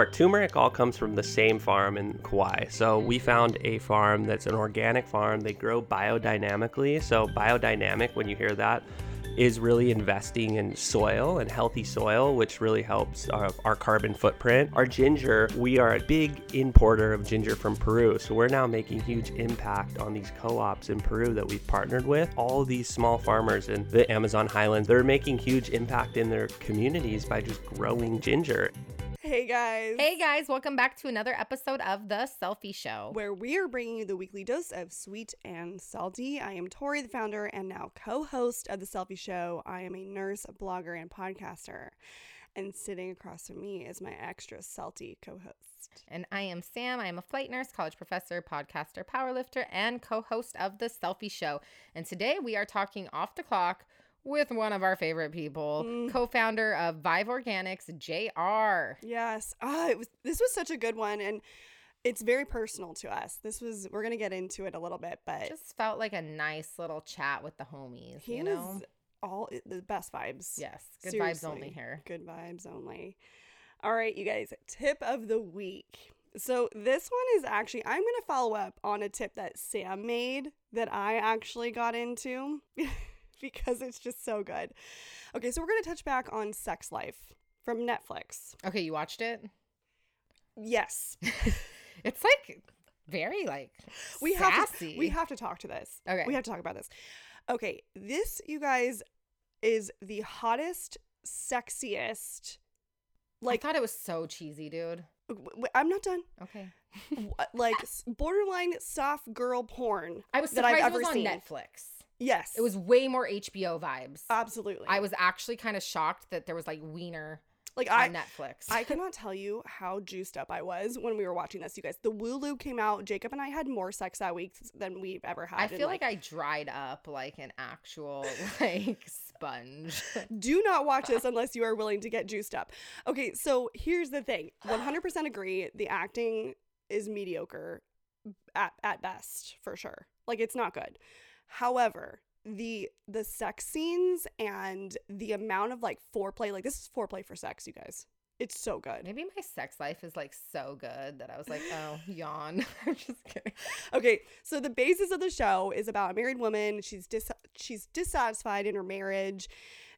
Our turmeric all comes from the same farm in Kauai. So we found a farm that's an organic farm. They grow biodynamically. So biodynamic, when you hear that, is really investing in soil and healthy soil, which really helps our, our, carbon footprint. Our ginger, we are a big importer of ginger from Peru. So we're now making huge impact on these co-ops in Peru that we've partnered with. All these small farmers in the Amazon highlands, they're making huge impact in their communities by just growing ginger. Hey guys. Hey guys, welcome back to another episode of The Cellfie Show, where we are bringing you the weekly dose of sweet and salty. I am Tori, the founder and now co host of The Cellfie Show. I am a nurse, blogger, and podcaster. And sitting across from me is my extra salty co host. And I am Sam. I am a flight nurse, college professor, podcaster, powerlifter, and co host of The Cellfie Show. And today we are talking off the clock with one of our favorite people, mm. co-founder of Vive Organics, JR. Yes. Ah, it was this was such a good one and it's very personal to us. This was we're gonna get into it a little bit, but just felt like a nice little chat with the homies. He you know, all the best vibes. Yes, good Seriously, vibes only here. Good vibes only. All right, you guys. Tip of the week. So this one is actually I'm gonna follow up on a tip that Sam made that I actually got into. because it's just so good. Okay, so we're going to touch back on Sex Life from Netflix. Okay, you watched it? Yes. it's like very like we sassy. have to we have to talk to this. Okay. We have to talk about this. Okay, this you guys is the hottest, sexiest like I thought it was so cheesy, dude. I'm not done. Okay. like borderline soft girl porn. I was surprised that I've ever it was on seen. Netflix. Yes. It was way more HBO vibes. Absolutely. I was actually kind of shocked that there was like Wiener like on I, Netflix. I cannot tell you how juiced up I was when we were watching this, you guys. The Wooloo came out. Jacob and I had more sex that week than we've ever had. I feel like, like I dried up like an actual like sponge. Do not watch this unless you are willing to get juiced up. Okay, so here's the thing. 100% agree. The acting is mediocre at at best, for sure. Like it's not good. However, the the sex scenes and the amount of like foreplay, like this is foreplay for sex, you guys. It's so good. Maybe my sex life is like so good that I was like, oh, yawn. I'm just kidding. Okay, so the basis of the show is about a married woman. She's dis- she's dissatisfied in her marriage,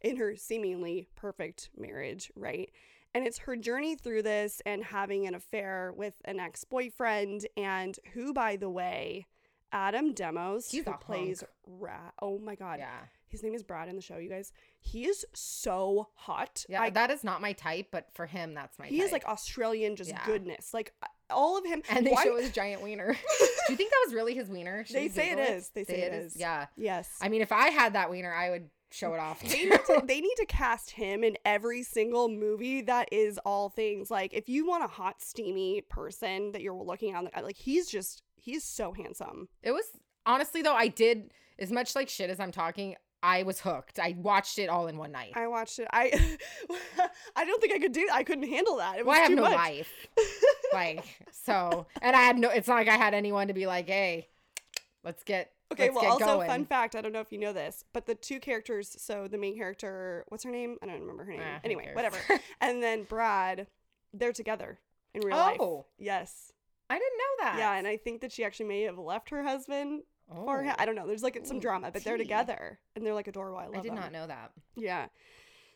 in her seemingly perfect marriage, right? And it's her journey through this and having an affair with an ex boyfriend, and who, by the way, Adam Demos, He's who plays Brad. Oh my god. Yeah. His name is Brad in the show, you guys. He is so hot. Yeah, I, that is not my type, but for him, that's my he type. is like Australian, just yeah. goodness. Like all of him. And they why? show his giant wiener. Do you think that was really his wiener? Should they say it is. They say, say it is. is. Yeah. Yes. I mean, if I had that wiener, I would show it off. they, need to, they need to cast him in every single movie that is all things. Like, if you want a hot, steamy person that you're looking at, like, he's just he's so handsome. It was honestly though, I did as much like shit as I'm talking. I was hooked. I watched it all in one night. I watched it. I I don't think I could do. I couldn't handle that. It was well, I have no much. life. like so, and I had no. It's not like I had anyone to be like, "Hey, let's get." Okay. let's well, get also going. fun fact. I don't know if you know this, but the two characters. So the main character, what's her name? I don't remember her name. Ah, anyway, whatever. and then Brad, they're together in real life. oh. life. Yes. I didn't know that. Yeah, and I think that she actually may have left her husband oh. for him. I don't know. There's like some drama, but they're together and they're like adorable. I love I did them. not know that. Yeah.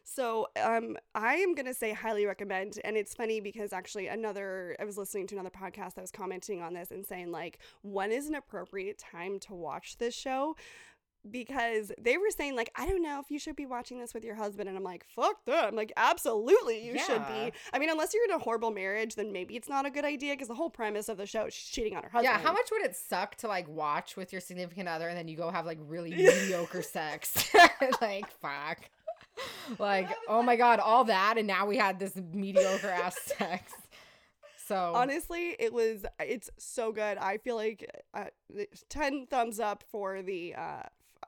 So um, I am gonna say highly recommend, and it's funny because actually another I was listening to another podcast that was commenting on this and saying like when is an appropriate time to watch this show because they were saying like I don't know if you should be watching this with your husband and I'm like fuck that I'm like absolutely you yeah. should be. I mean unless you're in a horrible marriage then maybe it's not a good idea because the whole premise of the show is cheating on her husband yeah how much would it suck to like watch with your significant other and then you go have like really mediocre sex? Like fuck. Like oh my god all that and now we had this mediocre ass sex. So honestly, it was it's so good. I feel like uh, ten thumbs up for the uh, uh,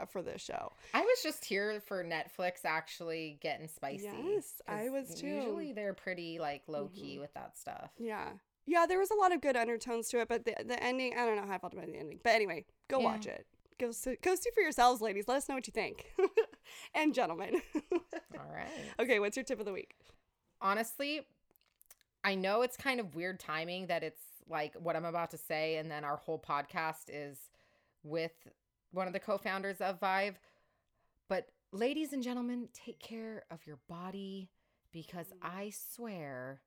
for this show. I was just here for Netflix actually getting spicy. Yes, I was too. Usually they're pretty like low key mm-hmm. with that stuff. Yeah. Yeah, there was a lot of good undertones to it, but the, the ending, I don't know how I felt about the ending. But anyway, go yeah. watch it. Go see, go see for yourselves, ladies. Let us know what you think. and gentlemen. All right. Okay, what's your tip of the week? Honestly, I know it's kind of weird timing that it's like what I'm about to say, and then our whole podcast is with one of the co founders of Vive. But ladies and gentlemen, take care of your body because I swear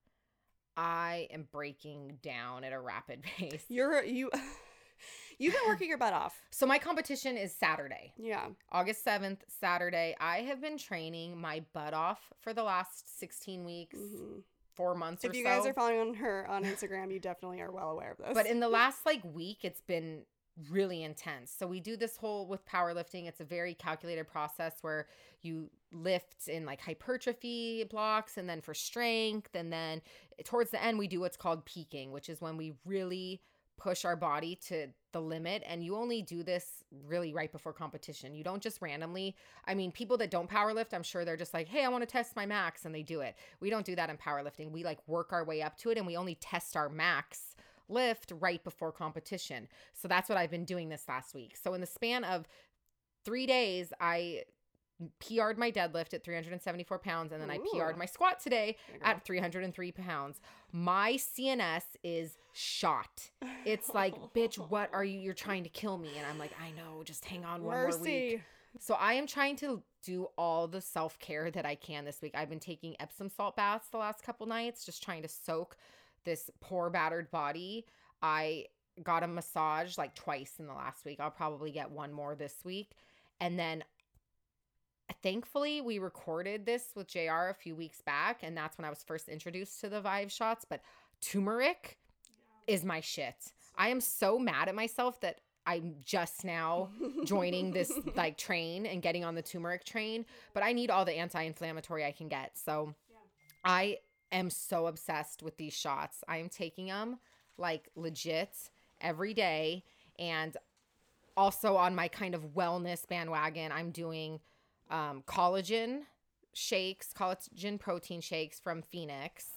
I am breaking down at a rapid pace. You're you you've been working your butt off. So my competition is Saturday. Yeah. August 7th, Saturday. I have been training my butt off for the last 16 weeks, Mhm. four months If you so. guys are following her on Instagram, you definitely are well aware of this. but in the last like week, it's been really intense. So we do this whole with powerlifting. It's a very calculated process where you lift in like hypertrophy blocks and then for strength. And then towards the end, we do what's called peaking, which is when we really push our body to the limit and you only do this really right before competition. You don't just randomly. I mean, people that don't powerlift, I'm sure they're just like, "Hey, I want to test my max" and they do it. We don't do that in powerlifting. We like work our way up to it and we only test our max lift right before competition. So that's what I've been doing this last week. So in the span of 3 days, I PR'd my deadlift at 374 pounds and then I PR'd my squat today There you go. at 303 pounds. My CNS is shot. It's like, bitch, what are you? You're trying to kill me. And I'm like, I know, just hang on one more week. So I am trying to do all the self care that I can this week. I've been taking Epsom salt baths the last couple nights, just trying to soak this poor battered body. I got a massage like twice in the last week. I'll probably get one more this week. And then thankfully we recorded this with JR a few weeks back and that's when I was first introduced to the Vive shots, but turmeric is my shit. I am so mad at myself that I'm just now joining this like train and getting on the turmeric train, but I need all the anti-inflammatory I can get. So I am so obsessed with these shots. I am taking them like legit every day and also on my kind of wellness bandwagon, I'm doing um, collagen shakes, collagen protein shakes from Phoenix.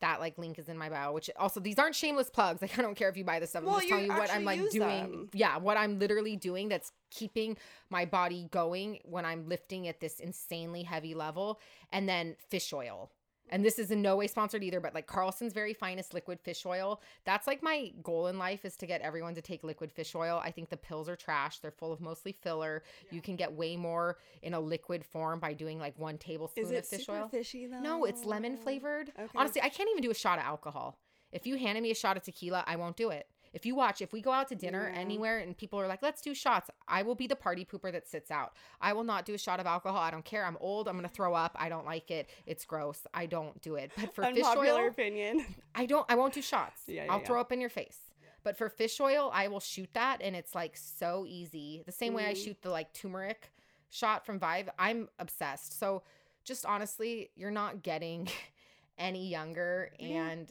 That like link is in my bio. Which also these aren't shameless plugs. Like I don't care if you buy this stuff. Well, I'm just telling you what I'm like doing. them. Yeah, what I'm literally doing that's keeping my body going when I'm lifting at this insanely heavy level. And then fish oil. And this is in no way sponsored either, but like Carlson's very finest liquid fish oil. That's like my goal in life is to get everyone to take liquid fish oil. I think the pills are trash. They're full of mostly filler. You can get way more in a liquid form by doing like one tablespoon Is of it fish super oil. fishy though? No, it's lemon flavored. Okay. Honestly, I can't even do a shot of alcohol. If you handed me a shot of tequila, I won't do it. If you watch, if we go out to dinner Yeah. anywhere and people are like, let's do shots, I will be the party pooper that sits out. I will not do a shot of alcohol. I don't care. I'm old. I'm going to throw up. I don't like it. It's gross. I don't do it. But for fish oil, opinion. I don't, I won't do shots. Yeah, yeah, I'll yeah. throw up in your face. But for fish oil, I will shoot that and it's like so easy. The same way I Mhm. shoot the like turmeric shot from Vive, I'm obsessed. So just honestly, you're not getting any younger and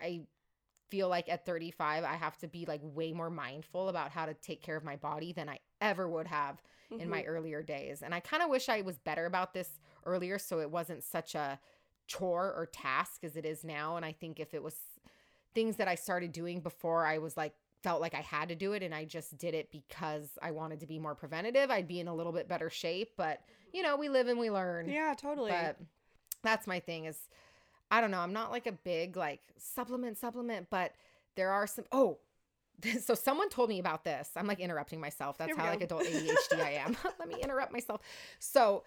I feel like at 35 I have to be like way more mindful about how to take care of my body than I ever would have in my Mhm. earlier days. And I kind of wish I was better about this earlier so it wasn't such a chore or task as it is now. And I think if it was things that I started doing before I was like, felt like I had to do it and I just did it because I wanted to be more preventative, I'd be in a little bit better shape. But, you know, we live and we learn. Yeah, totally. But that's my thing is I don't know, I'm not like a big like supplement supplement, but there are some oh so someone told me about this. I'm like interrupting myself. That's how go. like adult ADHD I am. Let me interrupt myself. So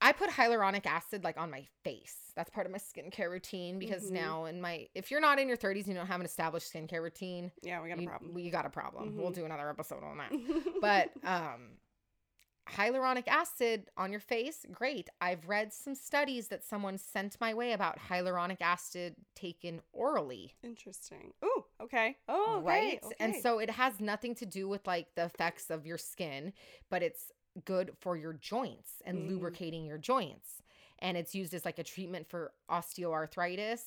I put hyaluronic acid like on my face. That's part of my skincare routine because Mhm. now in my if you're not in your 30s and you don't have an established skincare routine, yeah, we got a you, problem. you got a problem. We'll Mhm. do another episode on that but um hyaluronic acid on your face great. I've read some studies that someone sent my way about hyaluronic acid taken orally. Interesting. Ooh, okay. Oh, okay, right? And so it has nothing to do with like the effects of your skin but it's good for your joints and Mm. lubricating your joints. And it's used as like a treatment for osteoarthritis.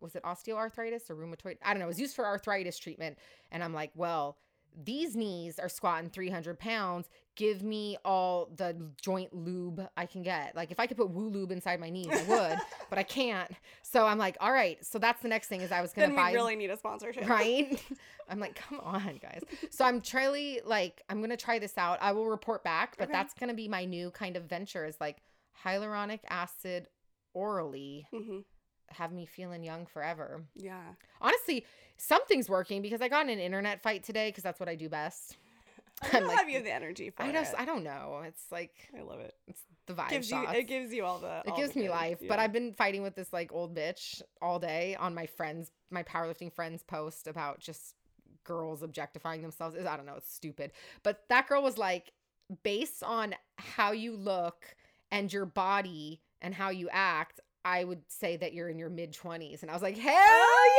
Was it osteoarthritis or rheumatoid? I don't know. It was used for arthritis treatment. And i'm like well these knees are squatting 300 pounds give me all the joint lube i can get like if i could put woo lube inside my knees i would but i can't so i'm like all right so that's the next thing is i was gonna then buy we really need a sponsorship. right i'm like come on guys so i'm truly like i'm gonna try this out i will report back but Okay. that's gonna be my new kind of venture is like hyaluronic acid orally hmm have me feeling young forever. Yeah. Honestly, something's working because I got in an internet fight today because that's what I do best. I don't like, have you the energy for I it. just I don't know. It's like I love it. it's the vibe Gives you it gives you all the It all gives the me good- life. But. I've been fighting with this like old bitch all day on my friends, my powerlifting friends post about just girls objectifying themselves. I don't know, it's stupid. But that girl was like, based on how you look and your body and how you act, I would say that you're in your mid 20s. And I was like, hell oh!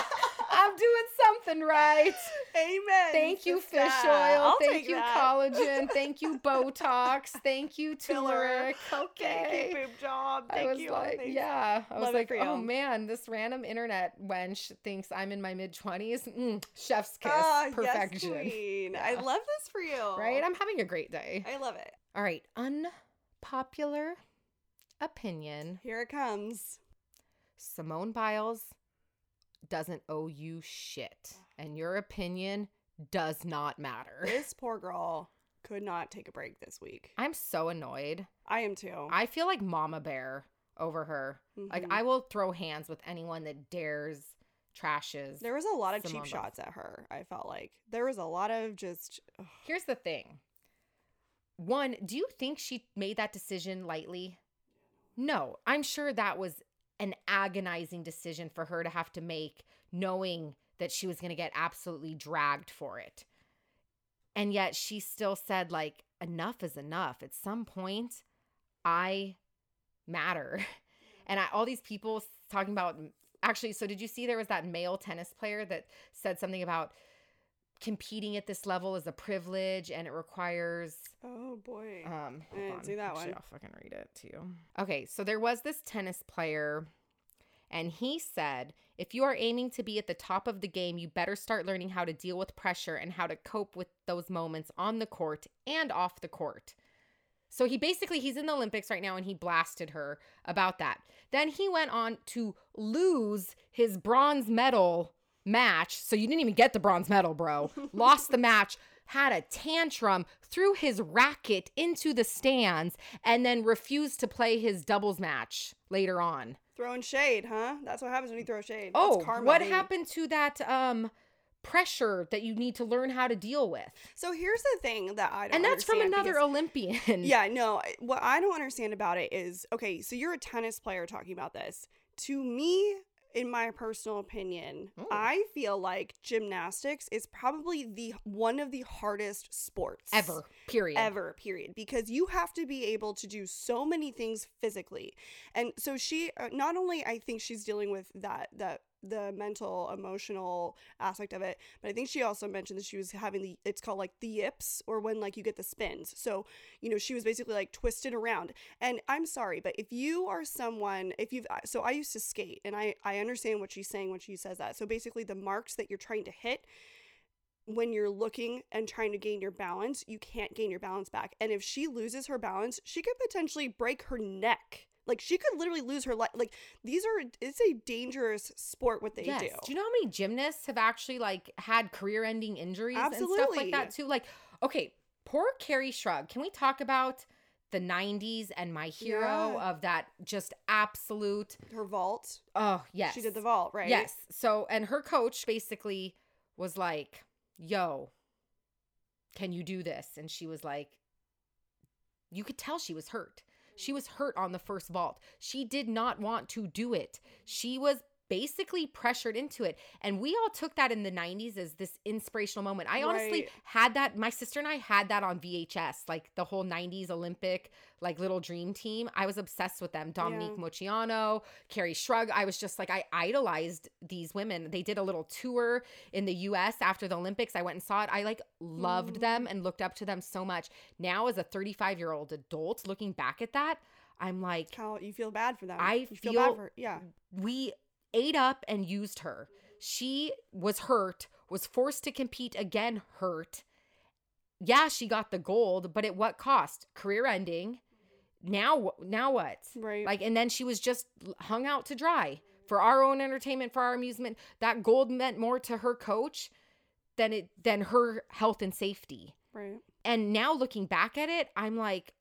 yeah! I'm doing something right. Amen. Thank you, sister. fish oil. I'll Thank you, that. collagen. Thank you, Botox. Thank you, turmeric. Okay. Thank you, boob job. Thank I was you. like, yeah. I was Love it like, oh you. man, this random internet wench thinks I'm in my mid 20s. Mm, chef's kiss. Ah, Perfection. Yes, queen. I love this for you. Right? I'm having a great day. I love it. All right. Unpopular opinion Here it comes. Simone Biles doesn't owe you shit. And your opinion does not matter. This poor girl could not take a break this week. I'm so annoyed. I am too. I feel like Mama Bear over her. Like, Mhm. I will throw hands with anyone that dares trashes. there was a lot of Simone cheap shots at her. I felt like there was a lot of just. ugh. Here's the thing. One, do you think she made that decision lightly? No, I'm sure that was an agonizing decision for her to have to make, knowing that she was going to get absolutely dragged for it. And yet she still said, like, enough is enough. At some point, I matter. And I, all these people talking about, actually, so did you see there was that male tennis player that said something about competing at this level is a privilege and it requires Oh boy. um I didn't on. see that Actually, one. I'll fucking read it to you. Okay, so there was this tennis player and he said, if you are aiming to be at the top of the game, you better start learning how to deal with pressure and how to cope with those moments on the court and off the court. So he basically he's in the Olympics right now and he blasted her about that. Then he went on to lose his bronze medal match. So you didn't even get the bronze medal, bro. Lost the match, had a tantrum, threw his racket into the stands and then refused to play his doubles match later on. Throwing shade, huh? That's what happens when you throw shade. Oh, what happened to that um pressure that you need to learn how to deal with? So here's the thing that I don't And that's from another because- Olympian. Yeah, no. What I don't understand about it is okay, so you're a tennis player talking about this. To me, in my personal opinion, Ooh. I feel like gymnastics is probably the one of the hardest sports Ever. Period. ever period because you have to be able to do so many things physically and so she uh, not only i think she's dealing with that that the mental emotional aspect of it but i think she also mentioned that she was having the it's called like the yips or when like you get the spins so you know she was basically like twisted around and i'm sorry but if you are someone if you've uh, so i used to skate and i i understand what she's saying when she says that so basically the marks that you're trying to hit when you're looking and trying to gain your balance, you can't gain your balance back. And if she loses her balance, she could potentially break her neck. Like she could literally lose her life. Like these are it's a dangerous sport what they yes. do. Do you know how many gymnasts have actually like had career-ending injuries and stuff like that too? Like, okay, poor Kerri Strug. Can we talk about the 90s and my hero Yeah. of that just absolute Her vault. oh yes. She did the vault, right? Yes. So and her coach basically was like, "Yo, can you do this?" And she was like you could tell she was hurt. She was hurt on the first vault. She did not want to do it. She was basically pressured into it. And we all took that in the 90s as this inspirational moment. I honestly Right. had that my sister and I had that on VHS, like the whole 90s Olympic like little dream team. I was obsessed with them. Dominique Moceanu, Kerri Strug. I was just like I idolized these women. They did a little tour in the US after the Olympics. I went and saw it. I like loved them mm. and looked up to them so much. Now as a 35-year-old adult looking back at that, I'm like How you feel bad for them. I you feel, feel- bad for yeah. we ate up and used her. She was hurt, was forced to compete again, hurt. Yeah, she got the gold, but at what cost? Career ending. Now, now what? Right. Like, and then she was just hung out to dry for our own entertainment, for our amusement. That gold meant more to her coach than it than her health and safety. right. And now looking back at it, I'm like,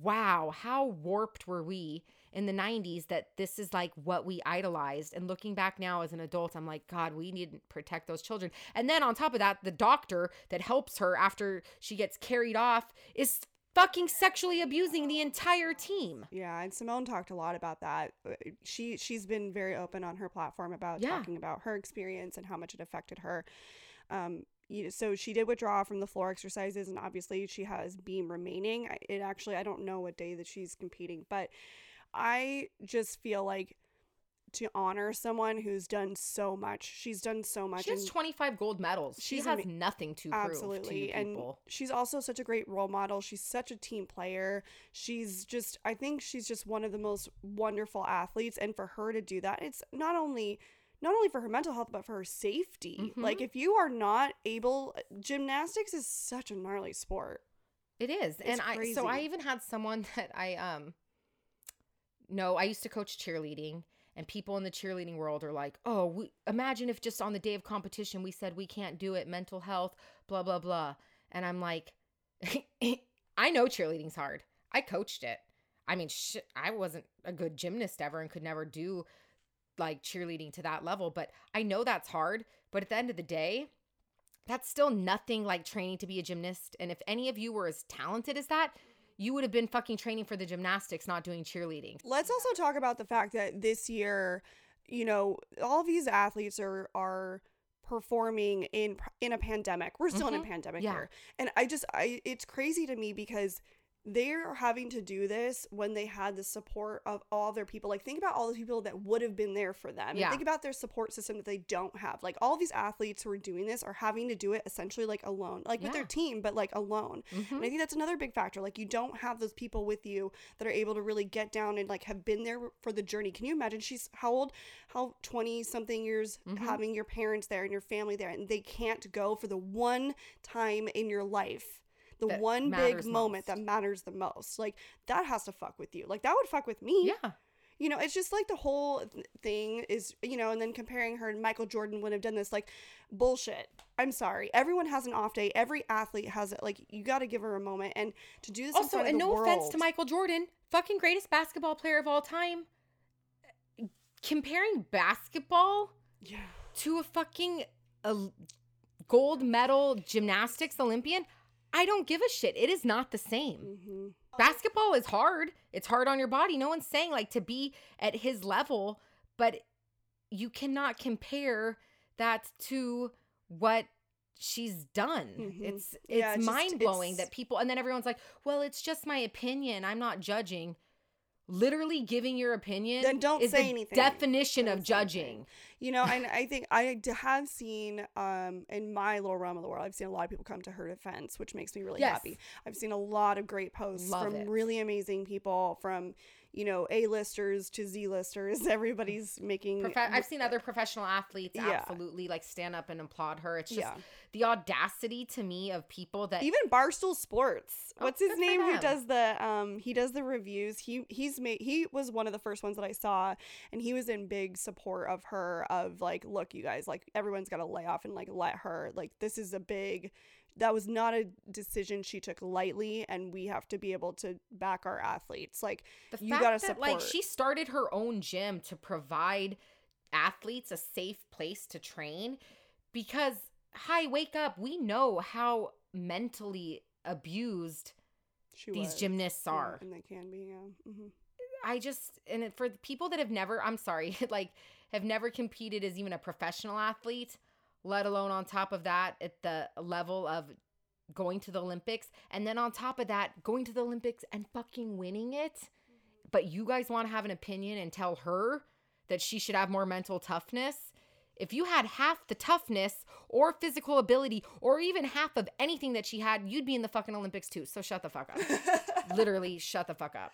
wow, how warped were we in the 90s that this is like what we idolized. And looking back now as an adult, I'm like, God, we need to protect those children. And then on top of that, the doctor that helps her after she gets carried off is fucking sexually abusing the entire team. Yeah, and Simone talked a lot about that. Uh, She she's been very open on her platform about Yeah. talking about her experience and how much it affected her. Um, you, so she did withdraw from the floor exercises, and obviously she has beam remaining. It actually I don't know what day that she's competing, but I just feel like to honor someone who's done so much. She's done so much. She has 25 gold medals. She has ama- nothing to prove absolutely to and people. she's also such a great role model she's such a team player she's just i think she's just one of the most wonderful athletes and for her to do that it's not only not only for her mental health but for her safety Mhm. like if you are not able gymnastics is such a gnarly sport It is. and It's I so I even had someone that I um no, I used to coach cheerleading and people in the cheerleading world are like, "Oh, we imagine if just on the day of competition we said we can't do it, mental health, blah blah blah." And I'm like, I know cheerleading's hard. I coached it. I mean, shit, I wasn't a good gymnast ever and could never do like cheerleading to that level, but I know that's hard, but at the end of the day, that's still nothing like training to be a gymnast. And if any of you were as talented as that, you would have been fucking training for the gymnastics, not doing cheerleading. let's also talk about the fact that this year you know all of these athletes are are performing in in a pandemic we're still in a Mhm. pandemic Yeah. here and i just i it's crazy to me because they're having to do this when they had the support of all their people like think about all the people that would have been there for them Yeah. and think about their support system that they don't have like all these athletes who are doing this are having to do it essentially like alone like with their team but like alone Mhm. and I think that's another big factor. Like you don't have those people with you that are able to really get down and like have been there for the journey. Can you imagine she's how old? How 20 something years Mhm. having your parents there and your family there and they can't go for the one time in your life. The one big moment most. that matters the most. Like that has to fuck with you. Like that would fuck with me. Yeah. You know, it's just like the whole thing is, you know, and then comparing her and Michael Jordan would have done this like bullshit. I'm sorry. Everyone has an off day. Every athlete has it. Like you got to give her a moment and to do this Also, and no offense to Michael Jordan, fucking greatest basketball player of all time. Comparing basketball Yeah. to a fucking uh, gold medal gymnastics Olympian, I don't give a shit. It is not the same. hmm basketball is hard. It's hard on your body. No one's saying like to be at his level, but you cannot compare that to what she's done. Mhm. It's it's Yeah, mind blowing that people and then everyone's like, "Well, it's just my opinion. I'm not judging." Literally giving your opinion Then don't is say the anything. definition Don't of judging. You know, and I think i have seen um in my little realm of the world, I've seen a lot of people come to her defense, which makes me really Yes. happy. I've seen a lot of great posts Love from it. really amazing people, from you know A listers to Z listers. Everybody's making. Profe- I've seen other professional athletes Yeah. absolutely like stand up and applaud her. It's just Yeah. the audacity to me of people that even Barstool Sports. Oh, What's his name? Who does the um he does the reviews. He he's made he was one of the first ones that I saw and he was in big support of her of like look you guys like everyone's got to lay off and like let her like this is a big that was not a decision she took lightly and we have to be able to back our athletes. Like the you gotta support like she started her own gym to provide athletes a safe place to train because hi wake up we know how mentally abused she these was. gymnasts Yeah, are. and they can be yeah. Hmm i just and for the people that have never i'm sorry like have never competed as even a professional athlete let alone on top of that at the level of going to the olympics. And then on top of that going to the olympics and fucking winning it. But you guys want to have an opinion and tell her that she should have more mental toughness? If you had half the toughness or physical ability or even half of anything that she had you'd be in the fucking olympics too. So shut the fuck up. Literally shut the fuck up.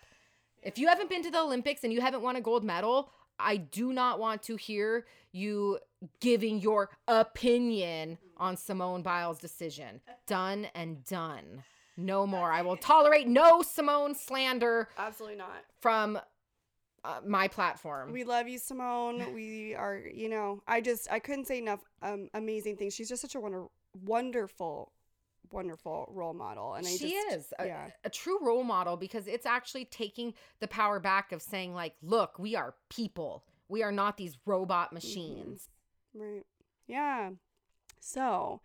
If you haven't been to the Olympics and you haven't won a gold medal, I do not want to hear you giving your opinion on Simone Biles' decision. Done and done. No more. I will tolerate no Simone slander absolutely not from uh, my platform. We love you, Simone. We are, you know, I just I couldn't say enough um, amazing things. She's just such a wonder, wonderful wonderful role model. And I she just, is a, yeah. a true role model because it's actually taking the power back of saying like look we are people we are not these robot machines Right. Yeah. So,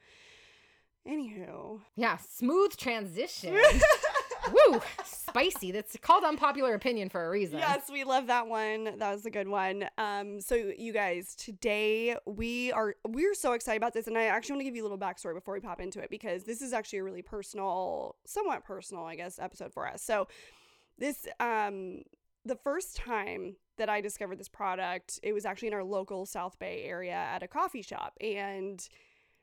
anywho. yeah smooth transition woo spicy that's called unpopular opinion for a reason Yes, we love that one. That was a good one. Um, so you guys, today we are we're so excited about this, and I actually want to give you a little backstory before we pop into it because this is actually a really personal, somewhat personal, I guess, episode for us. So this um the first time that I discovered this product, it was actually in our local South Bay area at a coffee shop, and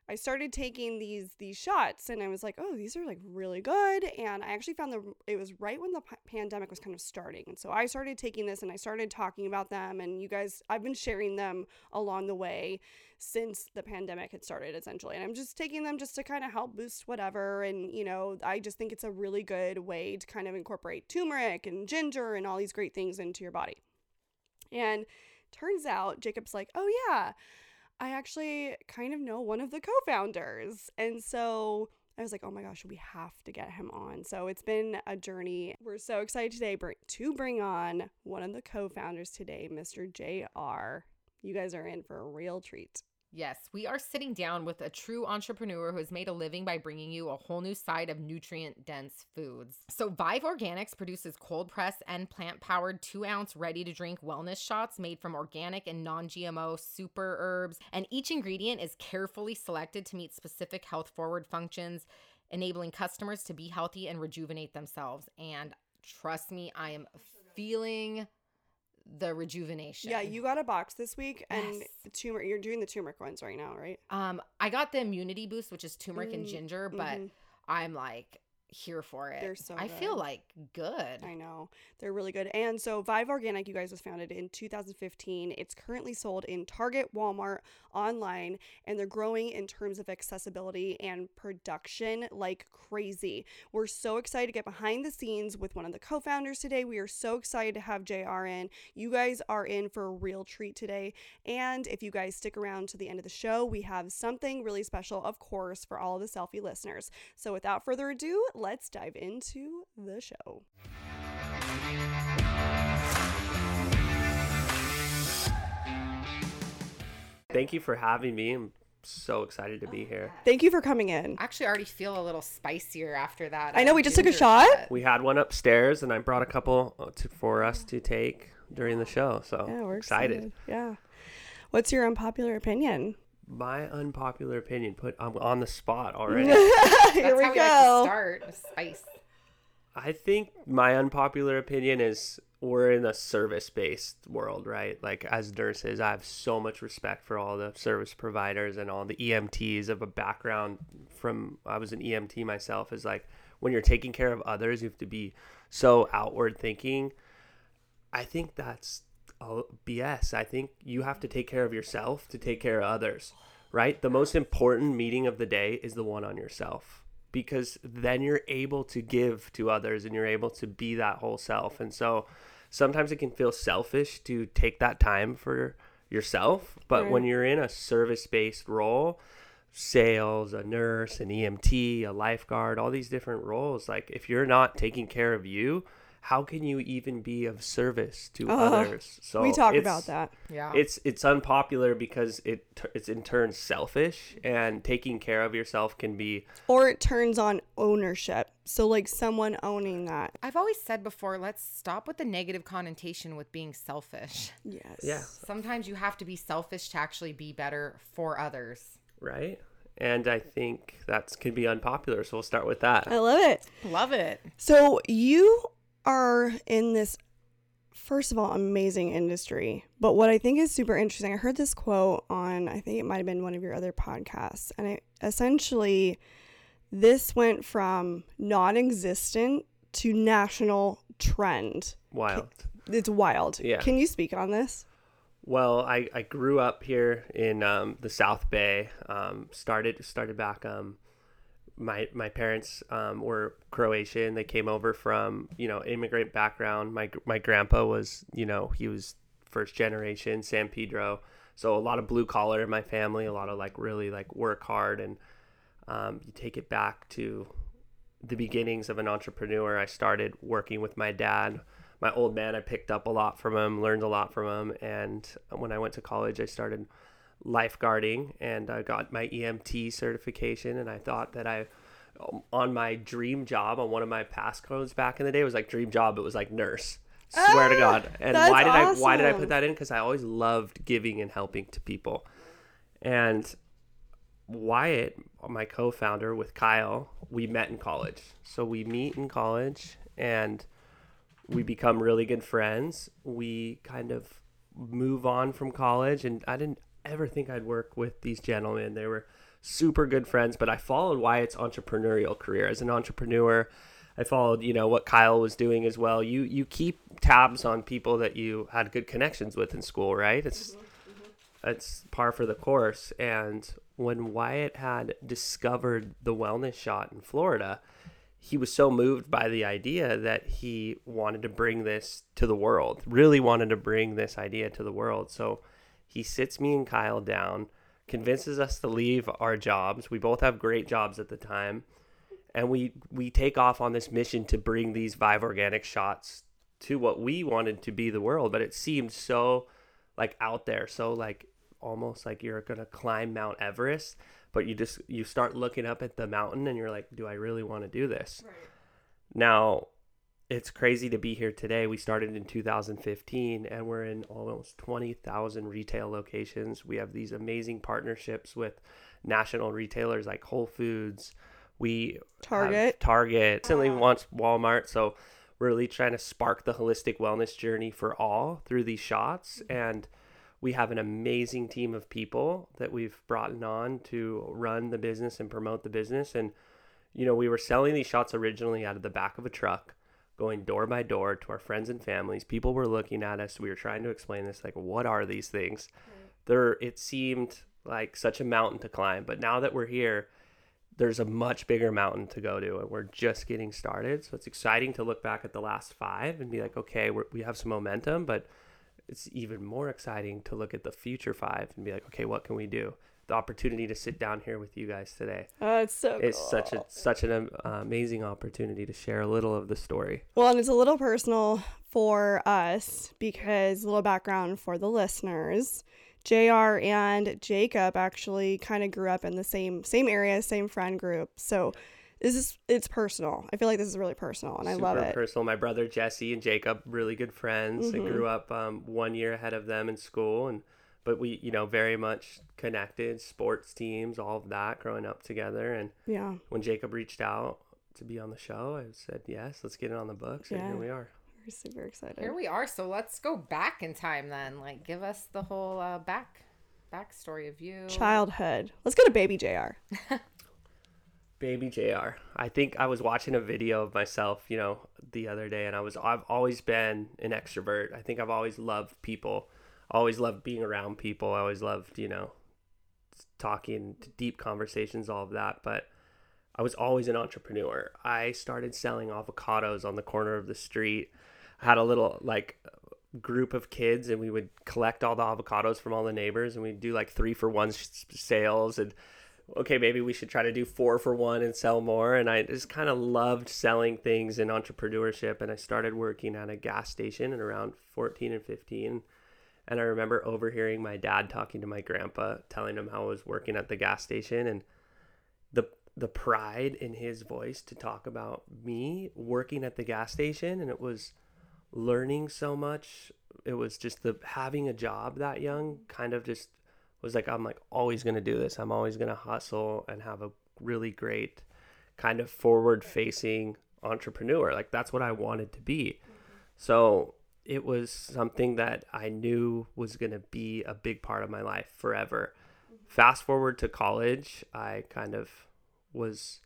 I started taking these these shots and I was like, "Oh, these are like really good." And I actually found the it was right when the p- pandemic was kind of starting. And so I started taking this and I started talking about them and you guys I've been sharing them along the way since the pandemic had started essentially. And I'm just taking them just to kind of help boost whatever and you know, I just think it's a really good way to kind of incorporate turmeric and ginger and all these great things into your body. And turns out Jacob's like, "Oh yeah, I actually kind of know one of the co founders. And so I was like, oh my gosh, we have to get him on. So it's been a journey. We're so excited today to bring on one of the co founders today, Mr. JR. You guys are in for a real treat. Yes, we are sitting down with a true entrepreneur who has made a living by bringing you a whole new side of nutrient dense foods. So, Vive Organics produces cold pressed and plant powered two ounce ready to drink wellness shots made from organic and non GMO super herbs. And each ingredient is carefully selected to meet specific health forward functions, enabling customers to be healthy and rejuvenate themselves. And trust me, I am feeling the rejuvenation. Yeah, you got a box this week, and Yes. turmeric. You're doing the turmeric ones right now, right? Um, I got the immunity boost, which is turmeric and Mm, ginger, but mhm. I'm like here for it. They're so I feel like good. I know. They're really good. And so Vive Organic, you guys, was founded in 2015. It's currently sold in Target, Walmart, online, and they're growing in terms of accessibility and production like crazy. We're so excited to get behind the scenes with one of the co founders today. We are so excited to have JR in. You guys are in for a real treat today. And if you guys stick around to the end of the show, we have something really special, of course, for all of the Cellfie listeners. So without further ado, let's dive into the show. Thank you for having me. I'm so excited to be here. Thank you for coming in. I actually already feel a little spicier after that. I know, uh, we just took a ginger shot. We had one upstairs, and I brought a couple uh, to, for us to take during the show. So Yeah, we're excited. excited. Yeah. What's your unpopular opinion? My unpopular opinion. Put I'm on the spot already. Here we how we like to go. start with spice. I think my unpopular opinion is we're in a service based world, right? Like as nurses, I have so much respect for all the service providers and all the EMTs of a background from I was an EMT myself is like when you're taking care of others, you have to be so outward thinking. I think that's all BS. I think you have to take care of yourself to take care of others, right? The most important meeting of the day is the one on yourself because then you're able to give to others and you're able to be that whole self. And so sometimes it can feel selfish to take that time for yourself, but when you're in a service-based role, sales, a nurse, an EMT, a lifeguard, all these different roles, like if you're not taking care of you, how can you even be of service to Uh, others? So we talk about that. Yeah. it's it's unpopular because it it's in turn selfish and taking care of yourself can be Or it turns on ownership. So, like someone owning that. I've always said before, let's stop with the negative connotation with being selfish. Yes. yeah Sometimes you have to be selfish to actually be better for others. right and i think that's can be unpopular so we'll start with that I love it. Love it. So, you are in this, first of all, amazing industry. But what I think is super interesting, I heard this quote on, I think it might have been one of your other podcasts. And it essentially, this went from non existent to national trend. wild It's wild. Yeah. Can you speak on this? well i i grew up here in um, the south bay um, started started back um my my parents um, were Croatian. They came over from you know immigrant background. My my grandpa was you know he was first generation San Pedro. So a lot of blue collar in my family. A lot of like really like work hard and um, you take it back to the beginnings of an entrepreneur. I started working with my dad. My old man, I picked up a lot from him, learned a lot from him. And when I went to college, I started lifeguarding and I got my EMT certification. And I thought that I, on my dream job, on one of my passcodes back in the day, it was like dream job, it was like nurse. Swear to oh, God. And why did I why did I put that in? Because I always loved giving and helping to people. And Wyatt, my co-founder with Kyle, we met in college. So we meet in college and we become really good friends. We kind of move on from college and I didn't ever think I'd work with these gentlemen. They were super good friends, but I followed Wyatt's entrepreneurial career as an entrepreneur. I followed, you know, what Kyle was doing as well. You you keep tabs on people that you had good connections with in school, right? It's mm-hmm, mm-hmm. it's par for the course. And when Wyatt had discovered the wellness shot in Florida, he was so moved by the idea that he wanted to bring this to the world, really wanted to bring this idea to the world. So he sits me and Kyle down, convinces us to leave our jobs. We both have great jobs at the time. And we, we take off on this mission to bring these Vive organic shots to what we wanted to be the world. But it seemed so like out there, so like almost like you're gonna climb Mount Everest, but you just you start looking up at the mountain and you're like, do I really want to do this? Now, it's crazy to be here today. We started in 2015 and we're in almost 20,000 retail locations. We have these amazing partnerships with national retailers like Whole Foods. We Target. Target. Recently launched Walmart. So we're really trying to spark the holistic wellness journey for all through these shots. Mm-hmm. And we have an amazing team of people that we've brought on to run the business and promote the business. And, you know, we were selling these shots originally out of the back of a truck, going door by door to our friends and families. People were looking at us. We were trying to explain this, like, what are these things? There, it seemed like such a mountain to climb. But now that we're here, there's a much bigger mountain to go to and we're just getting started so it's exciting to look back at the last five and be like okay we're, we have some momentum but it's even more exciting to look at the future five and be like okay what can we do the opportunity to sit down here with you guys today Oh, it's so is cool. such a such an uh, amazing opportunity to share a little of the story Well, and it's a little personal for us because a little background for the listeners. JR and Jacob actually kind of grew up in the same same area, same friend group. So this is it's personal. I feel like this is really personal and I love it. personal my brother jesse and jacob really good friends i Mhm. grew up um, one year ahead of them in school and but we you know very much connected sports teams all of that growing up together and yeah. when Jacob reached out to be on the show, I said, yes, let's get it on the books. And Yeah. here we are. We're super excited. Here we are. So let's go back in time then. Like, give us the whole uh, back backstory of you. Childhood. Let's go to baby JR. Baby JR. I think I was watching a video of myself, you know, the other day, and I was, I've always been an extrovert. I think I've always loved people, always loved being around people. I always loved, you know, talking, deep conversations, all of that. But I was always an entrepreneur. I started selling avocados on the corner of the street. I had a little like group of kids and we would collect all the avocados from all the neighbors and we'd do like three for one sales and okay maybe we should try to do four for one and sell more and i just kind of loved selling things and entrepreneurship and i started working at a gas station at around 14 and 15 and i remember overhearing my dad talking to my grandpa telling him how i was working at the gas station and the the pride in his voice to talk about me working at the gas station. And it was learning so much. It was just the having a job that young kind of just was like i'm like always going to do this. I'm always going to hustle and have a really great kind of forward facing entrepreneur. Like that's what i wanted to be. So it was something that i knew was going to be a big part of my life forever fast forward to college i kind of was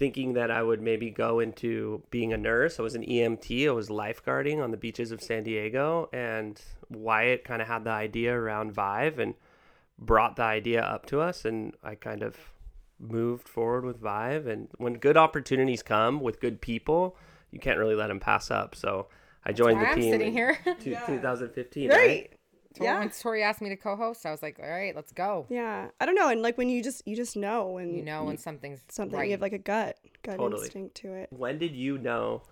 thinking that I would maybe go into being a nurse. I was an EMT. I was lifeguarding on the beaches of San Diego, and Wyatt kind of had the idea around Vive and brought the idea up to us, and I kind of moved forward with Vive. And when good opportunities come with good people, you can't really let them pass up. So I joined Why the I'm team sitting in here. two- Yeah. 2015. Right. Right? Yeah. When Tori asked me to co-host, I was like, all right, let's go. Yeah, I don't know, and like when you just you just know when You know when something's something right. you have like a gut gut Totally. instinct to it. When did you know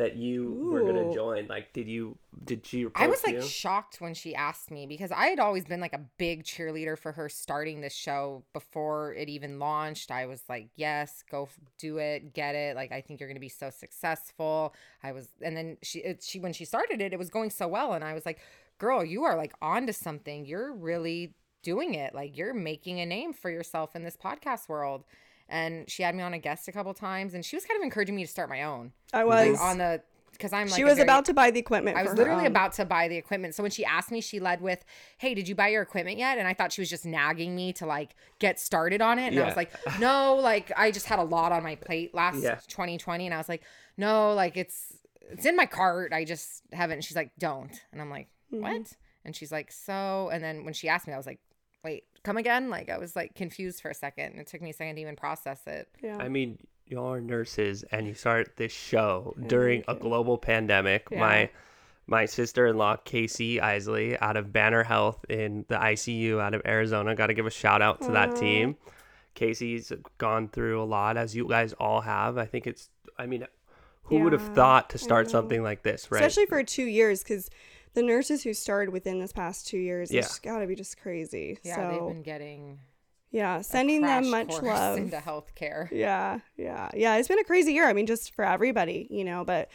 that you were gonna join? Like, did you did she? I was like you? shocked when she asked me because I had always been like a big cheerleader for her starting this show before it even launched. I was like, yes, go do it, get it. Like, I think you're to be so successful. I was, and then she, it, she, when she started it, it was going so well. And I was like, girl, you are like onto something. You're really doing it. Like, you're making a name for yourself in this podcast world. And she had me on a guest a couple times and she was kind of encouraging me to start my own I like, was. on the, because I'm like, she was very- about to buy the equipment. I was literally own. about to buy the equipment. So when she asked me, she led with, "Hey, did you buy your equipment yet?" And I thought she was just nagging me to like get started on it. And I was like, "No, like I just had a lot on my plate last Yeah. 2020." And I was like, "No, like it's it's in my cart. I just haven't." And she's like, "Don't." And I'm like, Mhm. "What?" And she's like, "So." And then when she asked me, I was like, "Wait, come again?" Like I was like confused for a second. It took me a second to even process it. Yeah. I mean, y'all are nurses, and you start this show mm. during a global pandemic. Yeah. My my sister-in-law Casey Isley out of Banner Health in the ICU out of Arizona. Got to give a shout out to that team. Casey's gone through a lot, as you guys all have. I think it's. I mean, who would have thought to start something like this, right? Especially for two years, because the nurses who started within this past two years, Yeah. it's got to be just crazy. Yeah, so they've been getting yeah, a sending them much course love. into healthcare. Yeah, yeah, yeah. It's been a crazy year. I mean, just for everybody, you know, but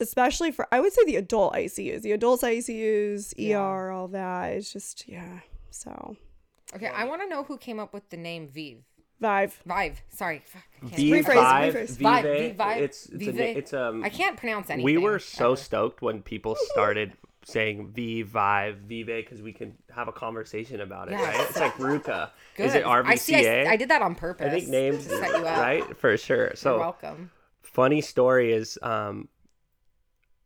especially for I would say the adult ICUs, the adults ICUs, Yeah. ER, all that. It's just yeah. So Okay, I want to know who came up with the name Vive. Vive. Vive. Sorry. Fuck, I can't, V Rephrase it, five, rephrase. Vive, Vive, Vive, It's it's a, Vive. na- it's um. I can't pronounce anything. We were so ever. stoked when people started saying V Vive Vive because we can have a conversation about it, Yeah. right? It's like Ruka. Good. Is it RVCA? I see. I, I did that on purpose. I think names, set you up. right? For sure. You're So welcome. funny story is um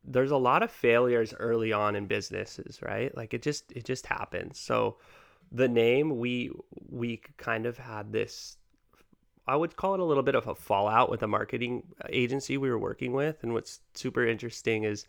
there's a lot of failures early on in businesses right like it just it just happens so the name we we kind of had this i would call it a little bit of a fallout with a marketing agency we were working with and what's super interesting is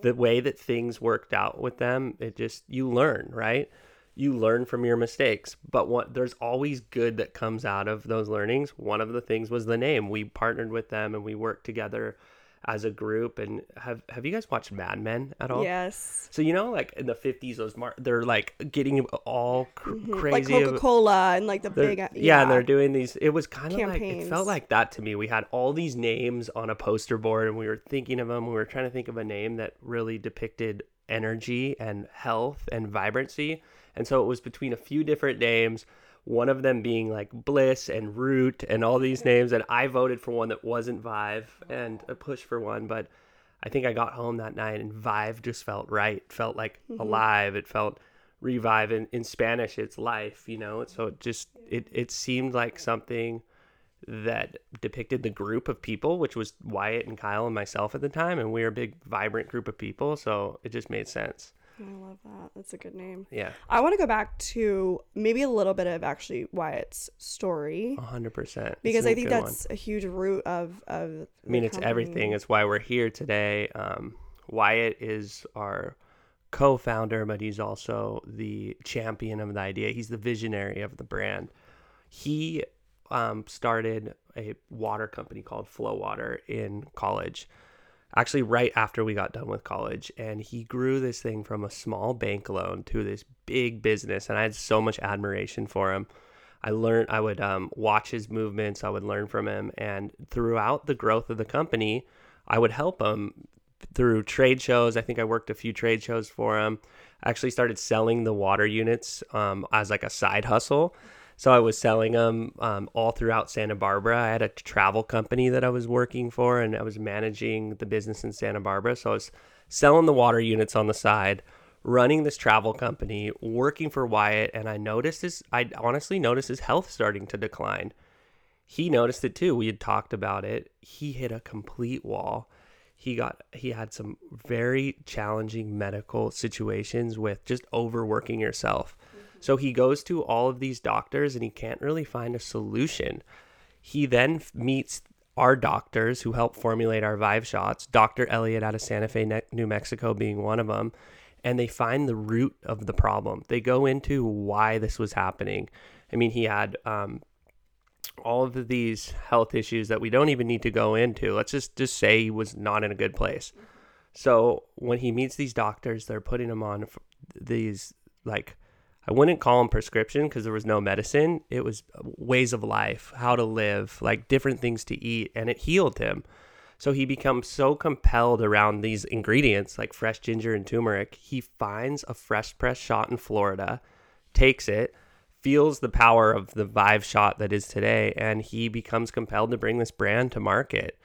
the way that things worked out with them it just you learn right? You learn from your mistakes. But what there's always good that comes out of those learnings. One of the things was the name. We partnered with them and we worked together as a group and have have you guys watched mad men at all Yes. so you know like in the 50s those mar- they're like getting all cr- Mhm. Like crazy ab- Coca Cola and like the big uh, yeah. and they're doing these it was kind of like it felt like that to me we had all these names on a poster board and we were thinking of them we were trying to think of a name that really depicted energy and health and vibrancy and so it was between a few different names one of them being like bliss and root and all these names and i voted for one that wasn't vive and a push for one but i think i got home that night and vive just felt right felt like mm-hmm. alive. It felt revive in, in spanish it's life you know? So it just it, it seemed like something that depicted the group of people which was wyatt and kyle and myself at the time and we were a big vibrant group of people so it just made sense I love that. That's a good name. yeah I want to go back to maybe a little bit of actually Wyatt's story 100% because I think good one. that's a huge root of of. I mean, it's everything. It's why we're here today. Um, Wyatt is our co-founder, but he's also the champion of the idea. He's the visionary of the brand. He um, started a water company called Flow Water in college, actually right after we got done with college, and he grew this thing from a small bank loan to this big business, and I had so much admiration for him. I learned I would um, watch his movements, I would learn from him, and throughout the growth of the company, I would help him through trade shows. I think I worked a few trade shows for him. I actually started selling the water units um, as like a side hustle. So I was selling them um, all throughout Santa Barbara. I had a travel company that I was working for, and I was managing the business in Santa Barbara. So I was selling the water units on the side, running this travel company, working for Wyatt, and I noticed his. I honestly noticed his health starting to decline. He noticed it too. We had talked about it. He hit a complete wall. He got he had some very challenging medical situations with just overworking yourself. So he goes to all of these doctors and he can't really find a solution. He then meets our doctors who help formulate our Vive shots, Dr. Elliott out of Santa Fe, Ne- New Mexico being one of them. and they find the root of the problem. They go into why this was happening. I mean, he had um, all of these health issues that we don't even need to go into. Let's just just say he was not in a good place. So when he meets these doctors, they're putting him on these like I wouldn't call them prescription because there was no medicine. It was uh, ways of life, how to live, like different things to eat, and it healed him. So he becomes so compelled around these ingredients like fresh ginger and turmeric. He finds a fresh press shot in Florida, takes it, feels the power of the Vive shot that is today, and he becomes compelled to bring this brand to market.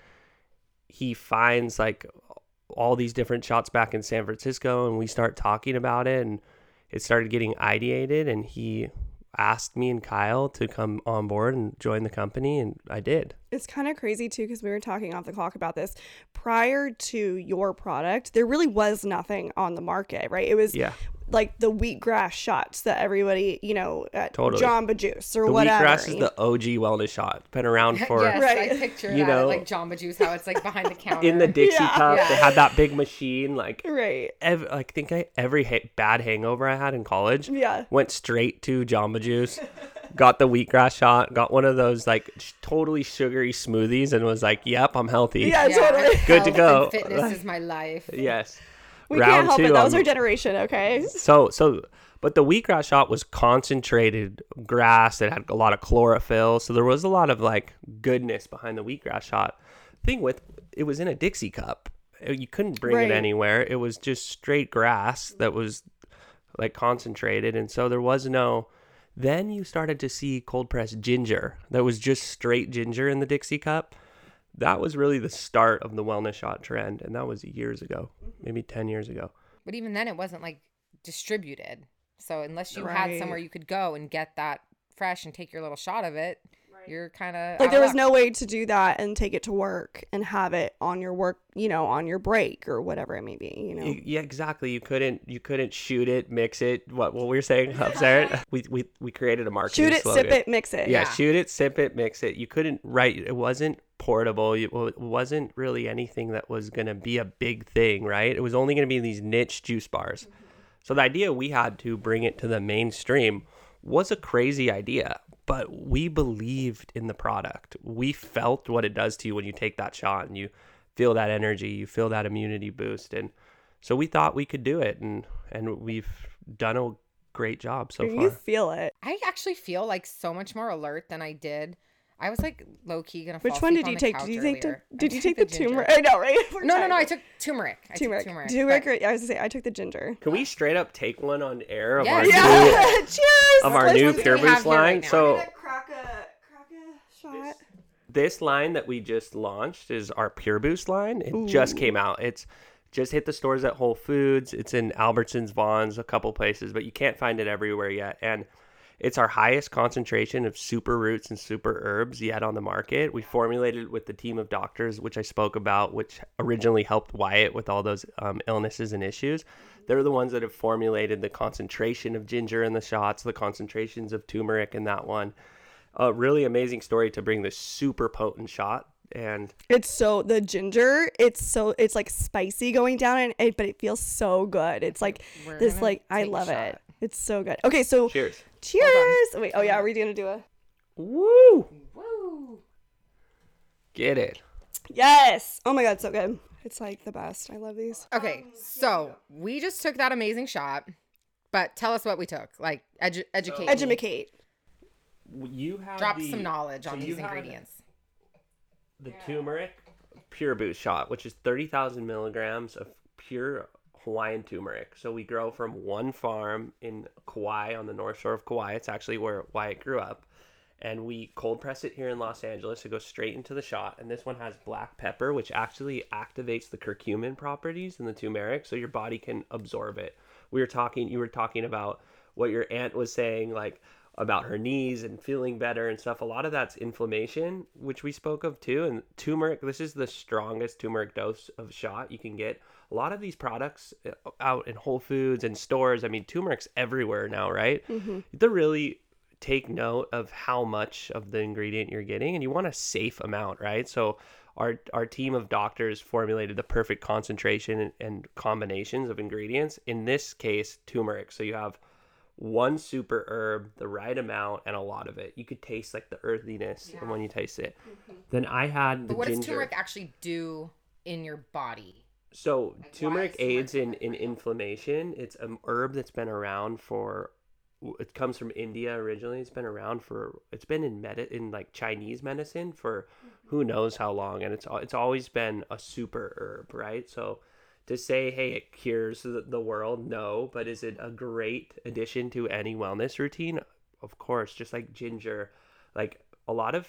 He finds like all these different shots back in San Francisco, and we start talking about it, and it started getting ideated, and he asked me and Kyle to come on board and join the company, and I did. It's kind of crazy too because we were talking off the clock about this. Prior to your product, there really was nothing on the market, right? It was Yeah. Like the wheatgrass shots that everybody, you know, at Totally. Jamba Juice or The whatever. wheatgrass is the OG wellness shot. Been around for yes, Right. I picture You that know- like Jamba Juice, how it's like behind the counter. in the Dixie Yeah. cup. Yeah. They had that big machine. Like, right. ev- like think I, every ha- bad hangover I had in college Yeah. went straight to Jamba Juice. got the wheatgrass shot. Got one of those like sh- totally sugary smoothies, and was like, "Yep, I'm healthy." Yeah, totally. Good to go. and Fitness is my life. Yes. We can't help it. That was our generation, okay? So so but the wheatgrass shot was concentrated grass that had a lot of chlorophyll. So there was a lot of like goodness behind the wheatgrass shot. Thing with it was in a Dixie cup. Uh, You couldn't bring Right. it anywhere. It was just straight grass that was like concentrated and so there was no then you started to see cold pressed ginger that was just straight ginger in the Dixie cup. That was really the start of the wellness shot trend and that was years ago, mm-hmm. maybe 10 years ago. But even then, it wasn't like distributed. So unless you Right. had somewhere you could go and get that fresh and take your little shot of it, you're kind of Like there was no way to do that and take it to work and have it on your work, you know, on your break or whatever it may be, you know. Yeah, exactly. You couldn't you couldn't shoot it, mix it. What what we were saying upstairs? we, we we created a marketing Shoot it, slogan. sip it, mix it. Yeah, Yeah. shoot it, sip it, mix it. You couldn't write. It wasn't portable. It it wasn't really anything that was gonna be a big thing, right? It was only gonna be these niche juice bars. Mm-hmm. So the idea we had to bring it to the mainstream was a crazy idea, but we believed in the product. We felt what it does to you when you take that shot and you feel that energy, you feel that immunity boost and so we thought we could do it and and we've done a great job so you far. You feel it. I actually feel like so much more alert than I did. I was like low key gonna. Which fall one asleep did on you the take? couch Did you take the earlier. I Did you take the, ginger. turmeric? I know, right? We're No, no, no. I took turmeric. I turmeric. took turmeric. Turmeric. but- I was gonna say I took the ginger. Can we straight up take one on air of Yeah. our Yeah. new Cheers. of our Let's new listen Pure Boost here right line? so Crack a crack a shot. this line that we just launched is our Pure Boost line. It just came out. It's just hit the stores at Whole Foods. It's in Albertsons, Vons, a couple places, but you can't find it everywhere yet. And it's our highest concentration of super roots and super herbs yet on the market. We formulated it with the team of doctors, which I spoke about, which originally helped Wyatt with all those um, illnesses and issues. They're the ones that have formulated the concentration of ginger in the shots, the concentrations of turmeric in that one. A really amazing story to bring this super potent shot. And It's so the ginger. It's so it's like spicy going down, and it, but it feels so good. It's like We're this. Like I love it. It's so good. Okay, so cheers. Cheers. Wait. Oh yeah, are we gonna do a? Woo! Woo. Get it. Yes. Oh my god, so good. It's like the best. I love these. Okay, so we just took that amazing shot, but tell us what we took. Like edu- educate. me. Educate. You have Drop the- some knowledge so on these ingredients. The turmeric pure boost shot, which is 30,000 milligrams of pure Hawaiian turmeric. So we grow from one farm in Kauai on the north shore of Kauai. It's actually where Wyatt grew up. And we cold press it here in Los Angeles. It goes straight into the shot. And this one has black pepper, which actually activates the curcumin properties in the turmeric so your body can absorb it. We were talking, you were talking about what your aunt was saying, like about her knees and feeling better and stuff. A lot of that's inflammation, which we spoke of too. And turmeric, this is the strongest turmeric dose of shot you can get. A lot of these products uh, out in Whole Foods and stores, I mean, turmeric's everywhere now, right? Mm-hmm. Have really take note of how much of the ingredient you're getting and you want a safe amount, right? So our our team of doctors formulated the perfect concentration and, and combinations of ingredients. In this case, turmeric. So you have one super herb, the right amount, and a lot of it. You could taste like the earthiness Yeah. when you taste it. Then I had the But what does turmeric actually do in your body? So Like, turmeric aids in, in inflammation. It's an herb that's been around for. It comes from India originally. It's been around for. It's been in med in like Chinese medicine for who knows how long, and it's it's always been a super herb, right? So to say, hey, it cures the, the world, no. But is it a great addition to any wellness routine? Of course, just like ginger, like a lot of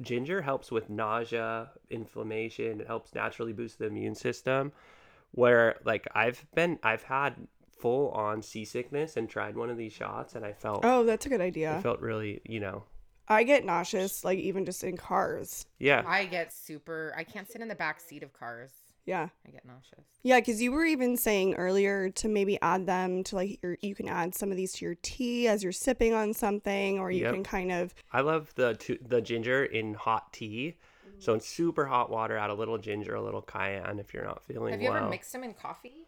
ginger helps with nausea, inflammation. It helps naturally boost the immune system. Where like I've been, I've had full on seasickness and tried one of these shots, and I felt Oh, that's a good idea. I felt really, you know, I get nauseous, like even just in cars. yeah. I get super. I can't sit in the back seat of cars. Yeah. I get nauseous. Yeah, because you were even saying earlier to maybe add them to like your, you can add some of these to your tea as you're sipping on something, or you Yep. can kind of I love the tu- the ginger in hot tea. So in super hot water, add a little ginger, a little cayenne if you're not feeling Have you well. ever mixed them in coffee?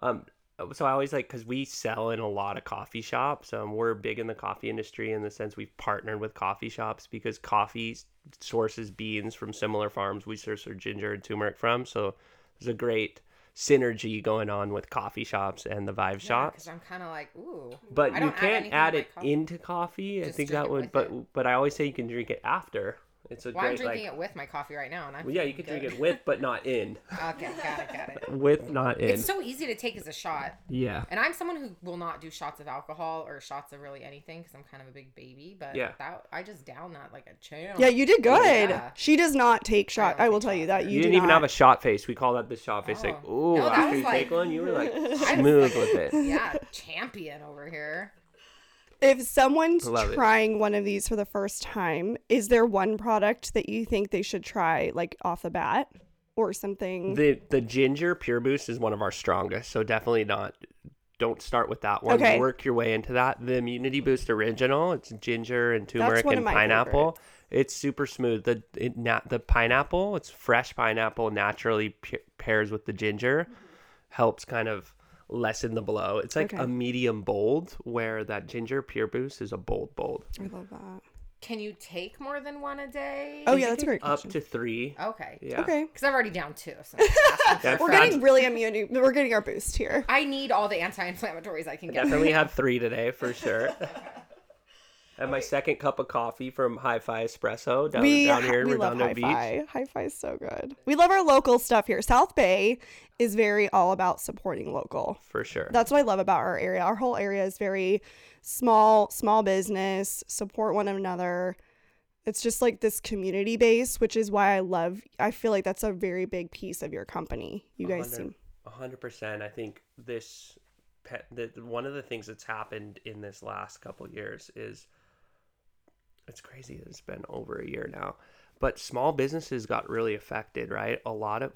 Um, so I always like because we sell in a lot of coffee shops. Um, we're big in the coffee industry in the sense we've partnered with coffee shops because coffee sources beans from similar farms we source our ginger and turmeric from. So there's a great synergy going on with coffee shops and the Vive shops. Because I'm kind of like, ooh. But you add can't anything add it coffee. into coffee. I think that would, but it. but I always say you can drink it after. It's a Well, I'm drinking like. it with my coffee right now, and I'm Well, yeah, you feeling could drink it with, but not in. Okay, got it, got it. With, not in. It's so easy to take as a shot. yeah. And I'm someone who will not do shots of alcohol or shots of really anything because I'm kind of a big baby. But Yeah. that I just down that like a champ. yeah, you did good. yeah. She does not take shot. don't I, will tell you that You, you, didn't do even not. have a shot face. We call that the shot face. Like, Oh. ooh, No, that after you like- take one, you were like smooth like- with it. yeah, champion over here. If someone's Love it. trying one of these for the first time, is there one product that you think they should try like off the bat or something? The the ginger pure boost is one of our strongest, so definitely not. Don't start with that one. Okay. Work your way into that. The immunity boost original, it's ginger and turmeric and pineapple. It's super smooth. The it, nat, the pineapple, it's fresh pineapple, naturally p- pairs with the ginger, helps kind of lessen the blow. It's like Okay. a medium bold, where that ginger pure boost is a bold bold. I love that. Can you take more than one a day? Oh yeah, that's a great Up question. to three. Okay. Yeah. Okay. Because I've already down two. So I'm just asking for Yeah, We're getting really immunity. We're getting our boost here. I need all the anti-inflammatories I can get. Definitely had three today for sure. and my second cup of coffee from Hi-Fi Espresso down, we down here in we love Redondo Beach. hi-fi. Hi-fi is so good. We love our local stuff here. South Bay is very all about supporting local. For sure. That's what I love about our area. Our whole area is very small, small business, support one another. It's just like this community base, which is why I love. I feel like that's a very big piece of your company. You guys seem hundred percent. I think this, the, one of the things that's happened in this last couple years is, it's crazy. It's been over a year now, but small businesses got really affected. Right, a lot of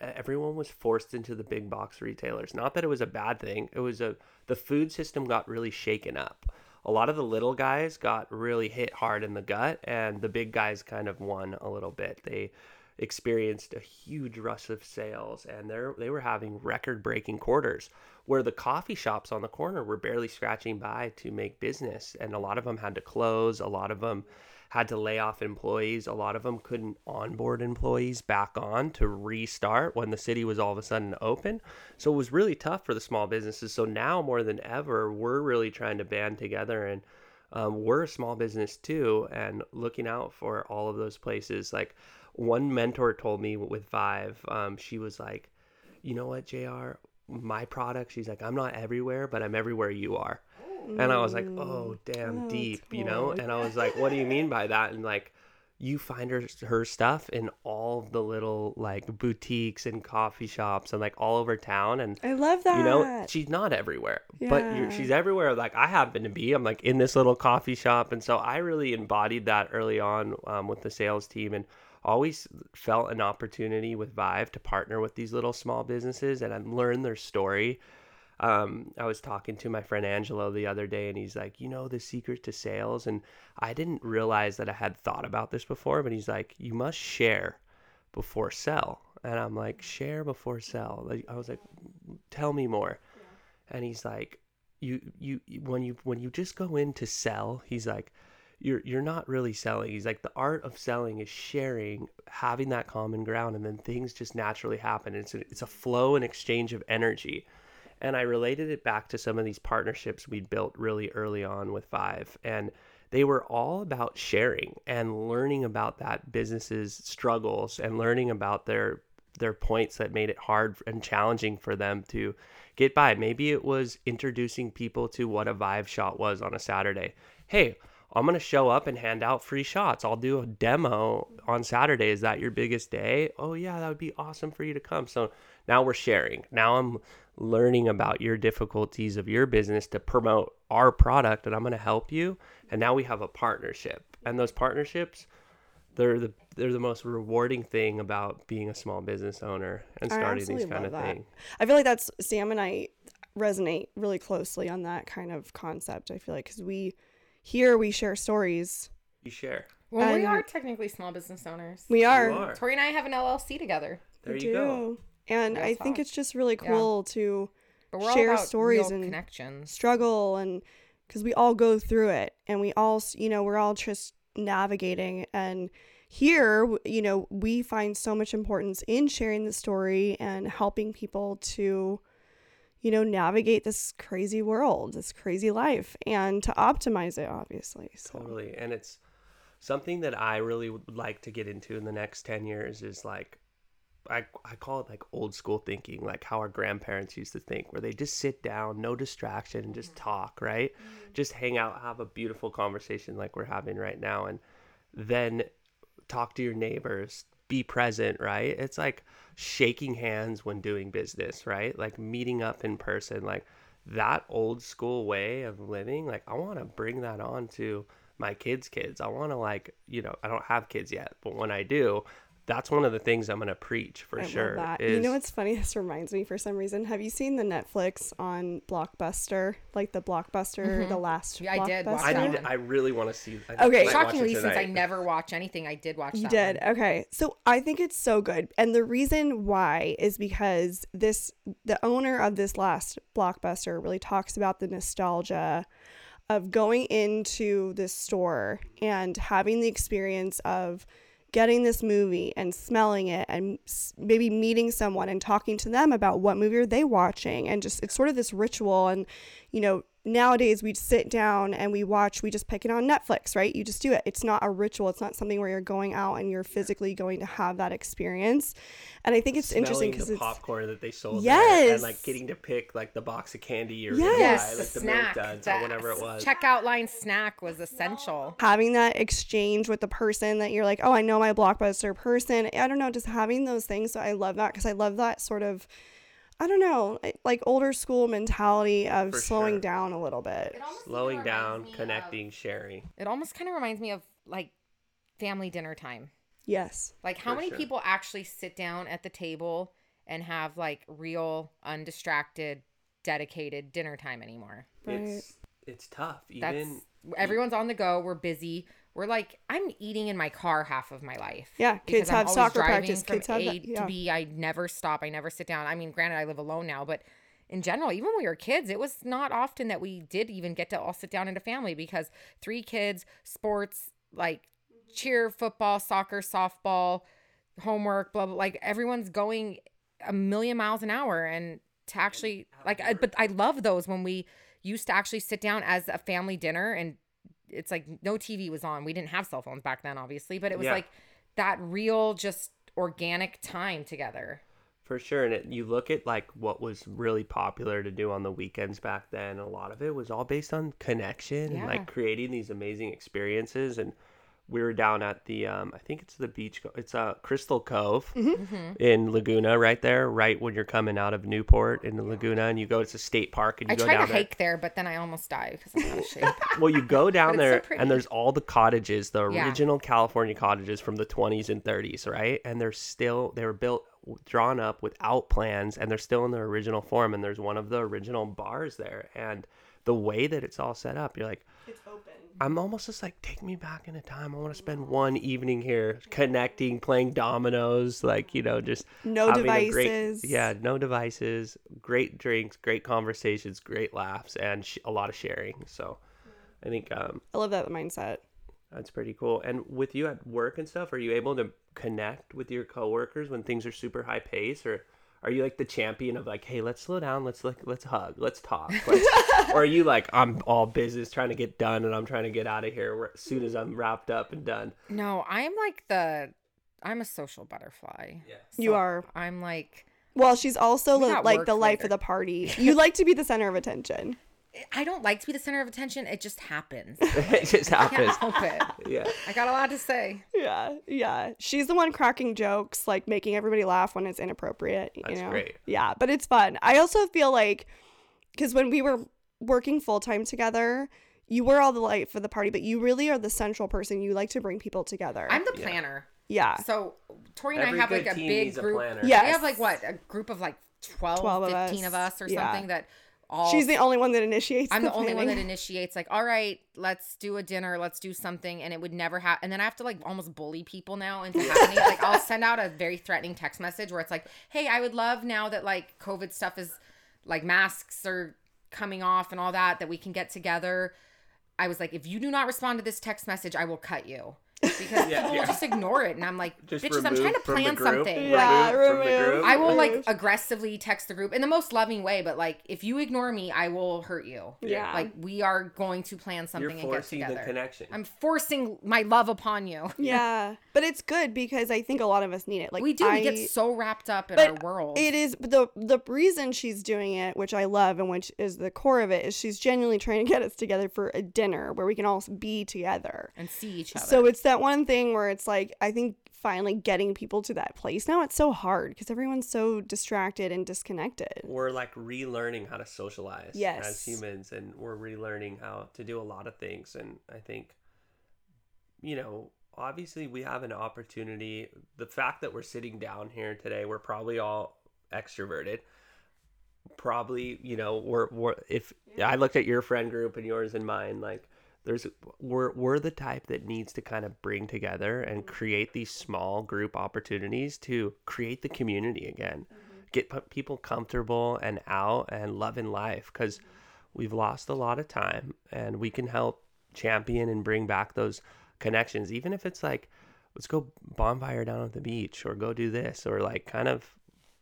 everyone was forced into the big box retailers. Not that it was a bad thing. It was a the food system got really shaken up. A lot of the little guys got really hit hard in the gut, and the big guys kind of won a little bit. They experienced a huge rush of sales and they they were having record breaking quarters where the coffee shops on the corner were barely scratching by to make business and a lot of them had to close a lot of them had to lay off employees a lot of them couldn't onboard employees back on to restart when the city was all of a sudden open. So it was really tough for the small businesses. So now more than ever we're really trying to band together and um, we're a small business too and looking out for all of those places like one mentor told me with vive um, she was like you know what jr my product she's like i'm not everywhere but i'm everywhere you are. And i was like oh damn Oh, deep you know? and i was like what do you mean by that? And like you find her her stuff in all the little like boutiques and coffee shops and like all over town and I love that. you know she's not everywhere but you're, she's everywhere like i happen to be i'm like in this little coffee shop. And so i really embodied that early on um, with the sales team and always felt an opportunity with vive to partner with these little small businesses and i learned their story um, I was talking to my friend Angelo the other day, and he's like, "You know the secret to sales," and I didn't realize that I had thought about this before. But he's like, "You must share before sell. And I'm like, share before sell. Like, I was like, tell me more. And he's like, you, you, when you, when you just go in to sell, he's like, you're, you're not really selling. He's like, the art of selling is sharing, having that common ground, and then things just naturally happen. It's a, it's a flow and exchange of energy. And I related it back to some of these partnerships we built really early on with Vive. And they were all about sharing and learning about that business's struggles and learning about their their points that made it hard and challenging for them to get by. Maybe it was introducing people to what a Vive shot was on a Saturday. Hey, I'm going to show up and hand out free shots. I'll do a demo on Saturday. Is that your biggest day? Oh, yeah, that would be awesome for you to come. So now we're sharing. Now I'm learning about your difficulties of your business to promote our product and I'm going to help you. And now we have a partnership. And those partnerships, they're the they're the most rewarding thing about being a small business owner and starting these kind of that. things. I feel like that's Sam and I resonate really closely on that kind of concept. I feel like because we here we share stories. You share. Well, we are technically small business owners. We are. Are. Tori and I have an LLC together, There we you go. And That's I think how- it's just really Yeah. cool to Share stories and- connections. struggle and because we all go through it and we all you know we're all just navigating and here you know we find so much importance in sharing the story and helping people to you know navigate this crazy world this crazy life and to optimize it obviously so Totally. And it's something that I really would like to get into in the next 10 years is like, I, I call it like old school thinking, like how our grandparents used to think, where they just sit down, no distraction, and just mm. talk, right? Mm. Just hang out, have a beautiful conversation like we're having right now, and then talk to your neighbors, be present, right? It's like shaking hands when doing business, right? Like meeting up in person, like that old school way of living. Like I want to bring that on to my kids' kids. I want to like, you know, I don't have kids yet, but when I do, that's one of the things I'm going to preach for I sure. love that. Is, you know what's funny? This reminds me for some reason. Have you seen the Netflix on Blockbuster? Like the Blockbuster, mm-hmm. the last Yeah, I did watch I need. I really want to see. I Okay. might watch it Shockingly, since I never watch anything, I did watch You that did. one. Okay. So I think it's so good. And the reason why is because this the owner of this last blockbuster really talks about the nostalgia of going into this store and having the experience of getting this movie and smelling it and maybe meeting someone and talking to them about what movie are they watching and just it's sort of this ritual and you know nowadays we sit down and we watch we just pick it on netflix right you just do it it's not a ritual it's not something where you're going out and you're physically going to have that experience and i think it's interesting because the it's popcorn that they sold there and like getting to pick like the box of candy you're Yes. buy, like the snack, duds or whatever it was. Checkout line snack was essential. having that exchange with the person that you're like, oh, I know my blockbuster person. I don't know, just having those things. So I love that because I love that sort of, I don't know, like older school mentality of For slowing sure. down a little bit. Slowing down, connecting, sharing. It almost kind of reminds me of like family dinner time. Yes. Like how For many sure. people actually sit down at the table and have like real, undistracted, dedicated dinner time anymore? Right. It's it's tough. That's everyone's on the go. We're busy. We're like I'm eating in my car half of my life. Yeah, kids have soccer practice. Kids have A that- yeah. to B. I never stop. I never sit down. I mean, granted, I live alone now, but in general, even when we were kids, it was not often that we did even get to all sit down in a family because three kids, sports, like cheer, football, soccer, softball, homework, blah blah. Like everyone's going a million miles an hour, and to actually like, I, but I love those when we used to actually sit down as a family dinner and it's like no TV was on. We didn't have cell phones back then, obviously, but it was Yeah. like that real, just organic time together. For sure, and it, you look at like what was really popular to do on the weekends back then. A lot of it was all based on connection and like creating these amazing experiences. And we were down at the, um, I think it's the beach. co- It's uh, Crystal Cove Mm-hmm. in Laguna, right there, right when you're coming out of Newport in the Laguna, and you go. It's a state park, and you I go tried down to there. hike there, but then I almost died because I'm out of shape. Well, you go down But it's so there and there's all the cottages, the Yeah. original California cottages from the 20s and 30s, right? And they're still they were built drawn up without plans and they're still in their original form and there's one of the original bars there and the way that it's all set up, you're like It's open. I'm almost just like, take me back in a time. I want to spend one evening here connecting, playing dominoes, like, you know, just No a great- devices. yeah, no devices, great drinks, great conversations, great laughs, and sh- a lot of sharing. So I think um, I love that mindset. that's pretty cool. And with you at work and stuff, are you able to connect with your coworkers when things are super high pace, or are you like the champion of like, hey, let's slow down, let's like, let's hug, let's talk, Let's- or are you like, I'm all business trying to get done, and I'm trying to get out of here as soon as I'm wrapped up and done. No, I'm like the I'm a social butterfly. Yeah. You are. I'm like Well, she's also We li- got like work the life later. of the party. You like to be the center of attention. I don't like to be the center of attention. It just happens. it just I happens. can't help it. Yeah. I got a lot to say. Yeah, yeah. She's the one cracking jokes, like making everybody laugh when it's inappropriate. You That's know? great. Yeah, but it's fun. I also feel like because when we were working full time together, you were all the light for the party, but you really are the central person. You like to bring people together. I'm the planner. yeah, So Tori and Every I have like a big needs a group. Yeah. We have like what a group of like 12, 12 of 15 us. of us or Yeah. something that all she's the only one that initiates. I'm the, only one that initiates like, all right, let's do a dinner, let's do something, and it would never happen. And then I have to like almost bully people now into happening. like I'll send out a very threatening text message where it's like, hey, I would love now that like COVID stuff is like masks are coming off and all that that we can get together. I was like, if you do not respond to this text message, I will cut you. Because Yeah, people yeah. will just ignore it, and I'm like, Just bitches, I'm trying to from the plan group. something. Yeah, Like, Remove from the group. I will like aggressively text the group in the most loving way, but like if you ignore me, I will hurt you. Yeah. Like we are going to plan something You're and get forcing the connection. I'm forcing my love upon you. Yeah, but it's good because I think a lot of us need it. Like we do. I, we get so wrapped up in but our world. It is the the reason she's doing it, which I love, and which is the core of it, is she's genuinely trying to get us together for a dinner where we can all be together. and see each other. So it's that one thing where it's like I think finally getting people to that place now. It's so hard because everyone's so distracted and disconnected. we're like relearning how to socialize yes. as humans and we're relearning how to do a lot of things and i think you know obviously we have an opportunity the fact that we're sitting down here today we're probably all extroverted probably you know we're, we're if i looked at your friend group and yours and mine like there's we're we're the type that needs to kind of bring together and create these small group opportunities to create the community again. Mm-hmm. Get p- people comfortable and out and loving life because we've lost a lot of time and we can help champion and bring back those connections even if it's like let's go bonfire down at the beach or go do this or like kind of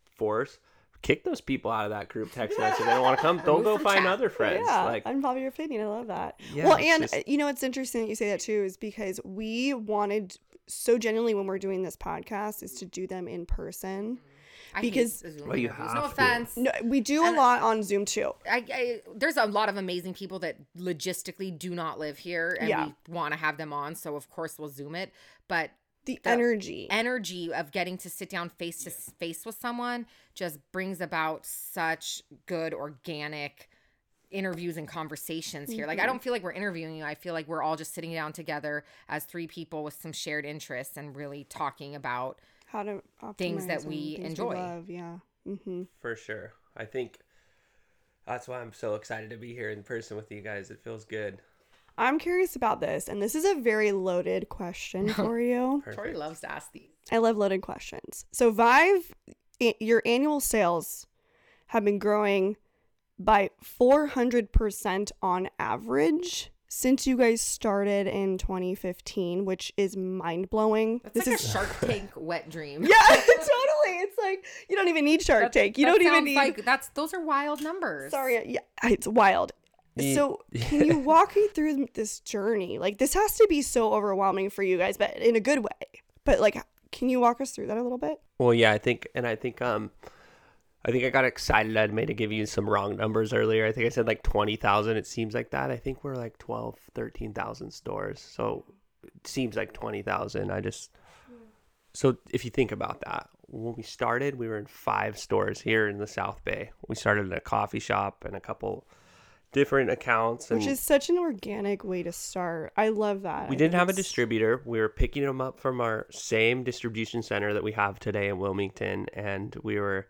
force kick those people out of that group text message they don't want to come don't go find other friends yeah, like unfollow your opinion. I love that. Yeah, well, and just- uh, you know it's interesting that you say that too, is because we wanted so genuinely when we're doing this podcast is to do them in person. I because- Zoom Well, you have no to. offense. No, we do a lot on Zoom too. I, I there's a lot of amazing people that logistically do not live here, and Yeah. we want to have them on. So of course we'll Zoom it. But The, The energy. energy of getting to sit down face to face with someone just brings about such good organic interviews and conversations here. Like I don't feel like we're interviewing you. I feel like we're all just sitting down together as three people with some shared interests and really talking about how to things that we things enjoy. love. Yeah. Mm-hmm. for sure i think that's why i'm so excited to be here in person with you guys it feels good I'm curious about this, and this is a very loaded question for you. Tori loves to ask these. I love loaded questions. So, Vive, i- your annual sales have been growing by 400% on average since you guys started in 2015, which is mind blowing. That's This like is a Shark Tank wet dream. yeah, totally. It's like you don't even need Shark That- Tank. You don't even need. like that's those are wild numbers. Sorry, yeah, it's wild. So, can you walk me through this journey? Like, this has to be so overwhelming for you guys, but in a good way. But like, can you walk us through that a little bit? Well, yeah, I think, and I think, um, I think I got excited. I may have give you some wrong numbers earlier. I think I said like 20,000. It seems like that. I think we're like 12, 13,000 stores. So it seems like 20,000. I just, so if you think about that, when we started, we were in five stores here in the South Bay. We started in a coffee shop and a couple different accounts. And Which is such an organic way to start. I love that. we I didn't think have a it's- distributor. We were picking them up from our same distribution center that we have today in Wilmington, and we were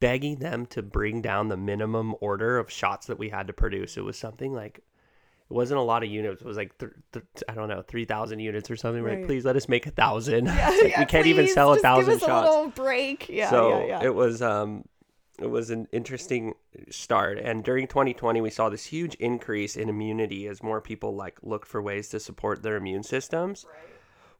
begging them to bring down the minimum order of shots that we had to produce. It was something like it wasn't a lot of units. It was like th- th- I don't know, three thousand units or something. We're Right. like, please let us make a thousand. Like, yeah, we can't even please, sell a just thousand give us shots. a little break. Yeah, so yeah, yeah. it was um it was an interesting start. And during 2020 we saw this huge increase in immunity as more people like looked for ways to support their immune systems.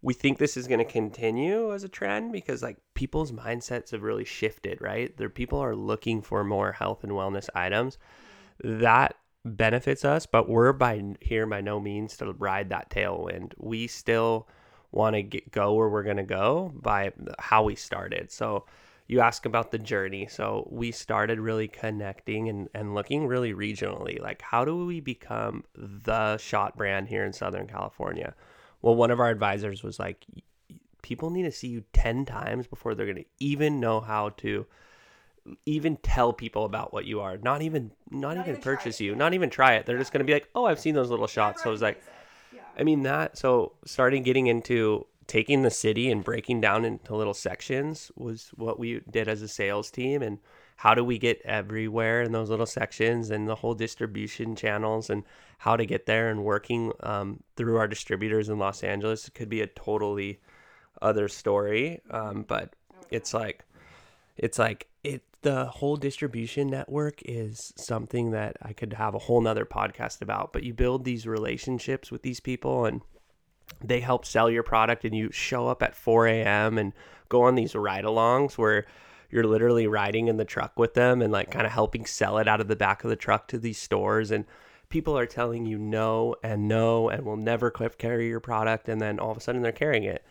We think this is going to continue as a trend because like people's mindsets have really shifted right? Their people are looking for more health and wellness items. That benefits us but we're by here by no means to ride that tailwind. We still want to get go where we're going to go by how we started. So you ask about the journey. So we started really connecting and, and looking really regionally. Like, how do we become the shot brand here in Southern California? Well, one of our advisors was like, people need to see you 10 times before they're going to even know how to even tell people about what you are not even not, even, even purchase you not even try it they're just going to be like oh i've seen those little shots so it was like I mean that so starting getting into taking the city and breaking down into little sections was what we did as a sales team and how do we get everywhere in those little sections and the whole distribution channels and how to get there and working um, through our distributors in Los Angeles could be a totally other story um, but it's like it's like it the whole distribution network is something that I could have a whole nother podcast about. But you build these relationships with these people and they help sell your product and you show up at 4 a.m. and go on these ride alongs where you're literally riding in the truck with them and like kind of helping sell it out of the back of the truck to these stores. And people are telling you no and no and will never carry your product. And then all of a sudden they're carrying it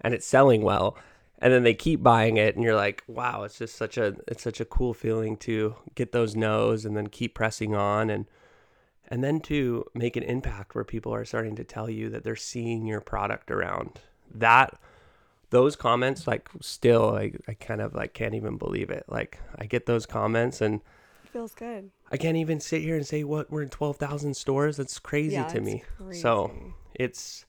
and it's selling well. And then they keep buying it and you're like wow it's just such a it's such a cool feeling to get those no's and then keep pressing on. And and then to make an impact where people are starting to tell you that they're seeing your product around that those comments like still I, I kind of like can't even believe it like i get those comments and feels good. i can't even sit here and say what we're in 12000 stores that's crazy Yeah, to me so it's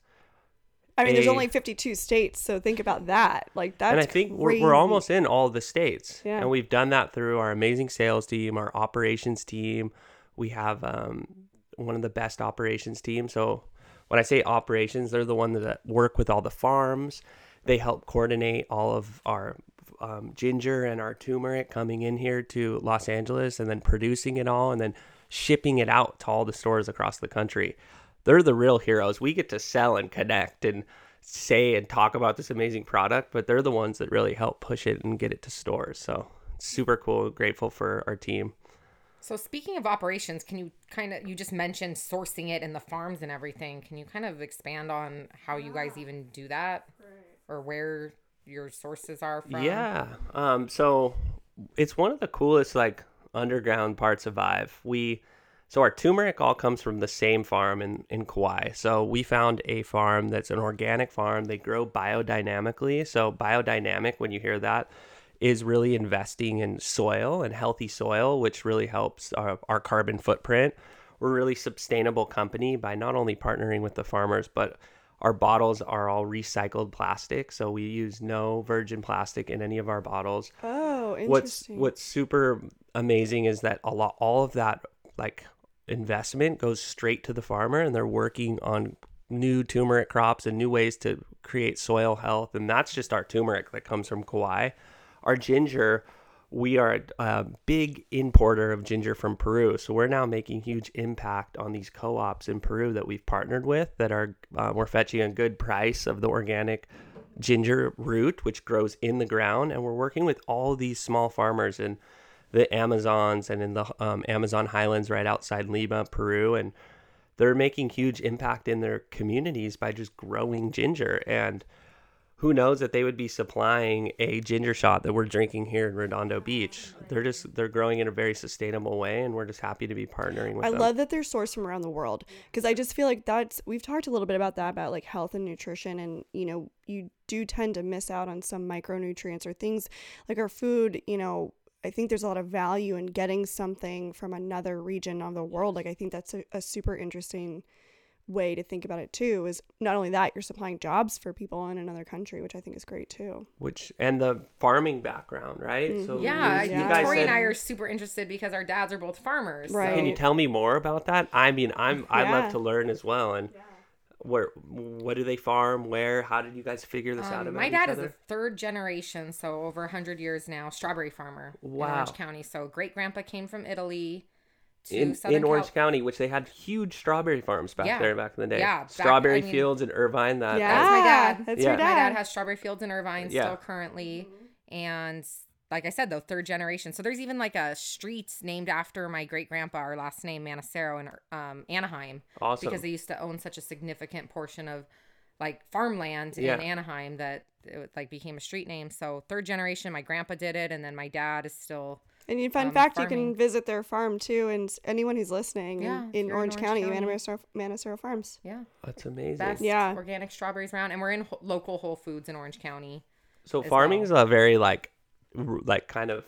I mean, there's only 52 states, so think about that. Like that's and I think we're, we're almost in all the states. Yeah. And we've done that through our amazing sales team, our operations team. We have um, one of the best operations teams. So when I say operations, they're the ones that work with all the farms. They help coordinate all of our um, ginger and our turmeric coming in here to Los Angeles and then producing it all and then shipping it out to all the stores across the country. They're the real heroes. We get to sell and connect and say and talk about this amazing product, but they're the ones that really help push it and get it to stores. So super cool. Grateful for our team. So speaking of operations, can you kind of you just mentioned sourcing it in the farms and everything. Can you kind of expand on how you guys even do that, or where your sources are from? Yeah. Um, so it's one of the coolest like underground parts of Vive. We so our turmeric all comes from the same farm in, in Kauai. So we found a farm that's an organic farm. They grow biodynamically. So biodynamic, when you hear that, is really investing in soil and healthy soil, which really helps our, our carbon footprint. We're a really sustainable company by not only partnering with the farmers, but our bottles are all recycled plastic. So we use no virgin plastic in any of our bottles Oh, interesting. what's what's super amazing is that a lot all of that like investment goes straight to the farmer and they're working on new turmeric crops and new ways to create soil health and that's just our turmeric that comes from Kauai our ginger we are a big importer of ginger from Peru. So we're now making huge impact on these co-ops in Peru that we've partnered with that are uh, we're fetching a good price of the organic ginger root, which grows in the ground, and we're working with all these small farmers in the Amazons and in the um, Amazon highlands right outside Lima, Peru, and they're making huge impact in their communities by just growing ginger. And who knows that they would be supplying a ginger shot that we're drinking here in Redondo Beach. They're just they're growing in a very sustainable way and we're just happy to be partnering with I them. love that they're sourced from around the world because I just feel like that's we've talked a little bit about that about like health and nutrition and you know you do tend to miss out on some micronutrients or things like our food you know I think there's a lot of value in getting something from another region of the world like I think that's a, a super interesting way to think about it too is not only that you're supplying jobs for people in another country which i think is great too Which and the farming background, right? So Mhm. Yeah, you, Yeah. you guys Tori and I are super interested because our dads are both farmers. Right. Can you tell me more about that? I mean, I'm I'd Yeah. love to learn as well. And where what do they farm? Where? How did you guys figure this out Um, about my each dad is a third generation, so over 100 years now, strawberry farmer in Wow. Orange County. So great grandpa came from Italy to in, Southern in Orange Cal- County, which they had huge strawberry farms back Yeah. there back in the day. Yeah, back- strawberry I mean- fields in Irvine. That yeah That's my dad. that's Yeah. your My My dad, dad has strawberry fields in Irvine Yeah. still currently. And like I said, though, third generation. So there's even like a street named after my great grandpa, our last name, Manassero, in um, Anaheim, awesome. because they used to own such a significant portion of like farmland Yeah. in Anaheim that it like became a street name. So third generation, my grandpa did it, and then my dad is still and in fun um, fact you can visit their farm too and anyone who's listening Yeah, in, in you're in orange, Orange county, County. Manassero, Manassero farms yeah That's amazing. best Yeah. organic strawberries around, and we're in ho- local Whole Foods in Orange County. So as farming's a very like r- like kind of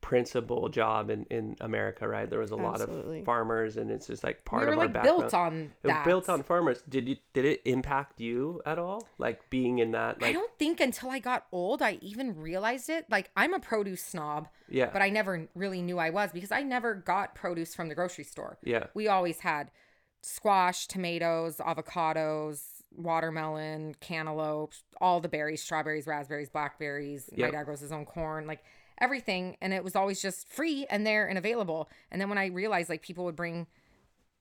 principal job in in America, right? There was a lot of farmers, and it's just like part we of our like background. built on It was that. built on farmers. Did you did it impact you at all? Like being in that I don't think until I got old I even realized it. Like I'm a produce snob, yeah but I never really knew I was because I never got produce from the grocery store. yeah We always had squash, tomatoes, avocados, watermelon, cantaloupe, all the berries, strawberries, raspberries, blackberries. Yep. My dad grows his own corn, like everything. And it was always just free and there and available. And then when I realized like people would bring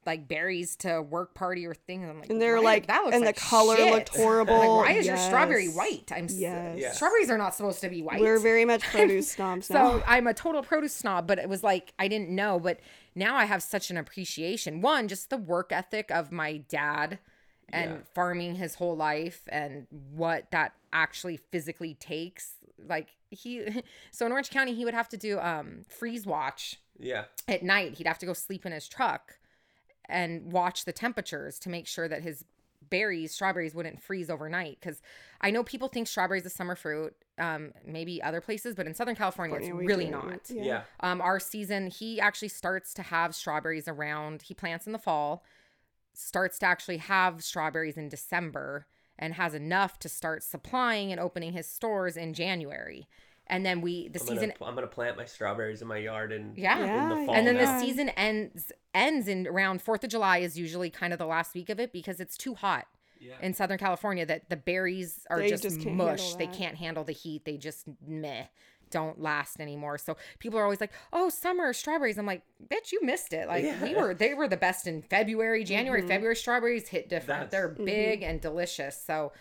like berries to work party or things, I'm like, and they're like that looks and like the color shit." looked horrible Like, why is your strawberry white? I'm s- Yes. Yeah. strawberries are not supposed to be white. we're very much produce snobs now So I'm a total produce snob, but it was like I didn't know. But now I have such an appreciation. One, just the work ethic of my dad and Yeah. farming his whole life and what that actually physically takes. Like he so in Orange County he would have to do um freeze watch yeah at night. He'd have to go sleep in his truck and watch the temperatures to make sure that his berries, strawberries wouldn't freeze overnight. Because I know people think strawberries is summer fruit, um, maybe other places, but in Southern California, California, it's really do. not. Yeah. yeah Um, our season, he actually starts to have strawberries around. He plants in the fall, starts to actually have strawberries in December, and has enough to start supplying and opening his stores in January. And then we the I'm season Gonna, I'm gonna plant my strawberries in my yard and yeah. in the fall. and then now. the season ends ends in around Fourth of July is usually kind of the last week of it because it's too hot yeah. in Southern California that the berries are They just, just can't mush. They can't handle the heat. They just meh don't last anymore. So people are always like, "Oh, summer strawberries." I'm like, "Bitch, you missed it." Like we were they were the best in February, January, Mhm. February strawberries hit different. That's- They're big and delicious. So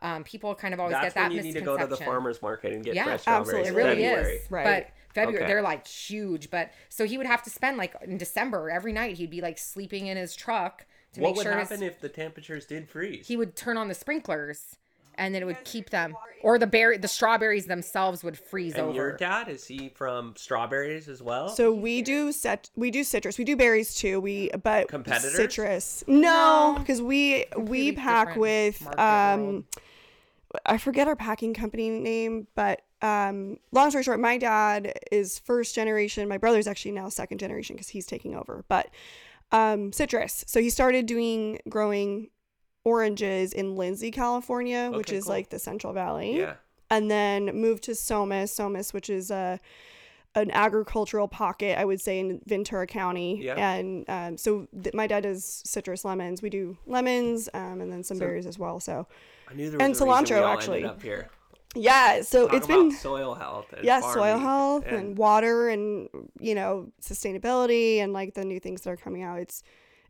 um, people kind of always That's get that when you need to go to the farmers market and get Yeah, fresh strawberries. absolutely. It really in February. is. Right. But February, Okay. they're like huge. But so he would have to spend like in December every night. He'd be like sleeping in his truck to What make would sure happen his, if the temperatures did freeze? he would turn on the sprinklers, and then it would keep them. Or the berry, the strawberries themselves would freeze and over. your dad is he from strawberries as well? So we do set we do citrus. We do berries too. We but Competitors? citrus. No, No. because we we pack with um world. I forget our packing company name, but um long story short, my dad is first generation. My brother's actually now second generation because he's taking over. But um citrus. So he started doing growing oranges in Lindsay, California, which is cool. like the Central Valley yeah. and then moved to Somis, Somis, which is a an agricultural pocket, I would say, in Ventura County. Yeah. And um, so th- my dad does citrus lemons. We do lemons, um, and then some So- berries as well. So I knew there was And a reason we cilantro, all actually. up here. yeah, so Talk it's been soil health. And yeah, soil health and, water and you know sustainability and like the new things that are coming out. It's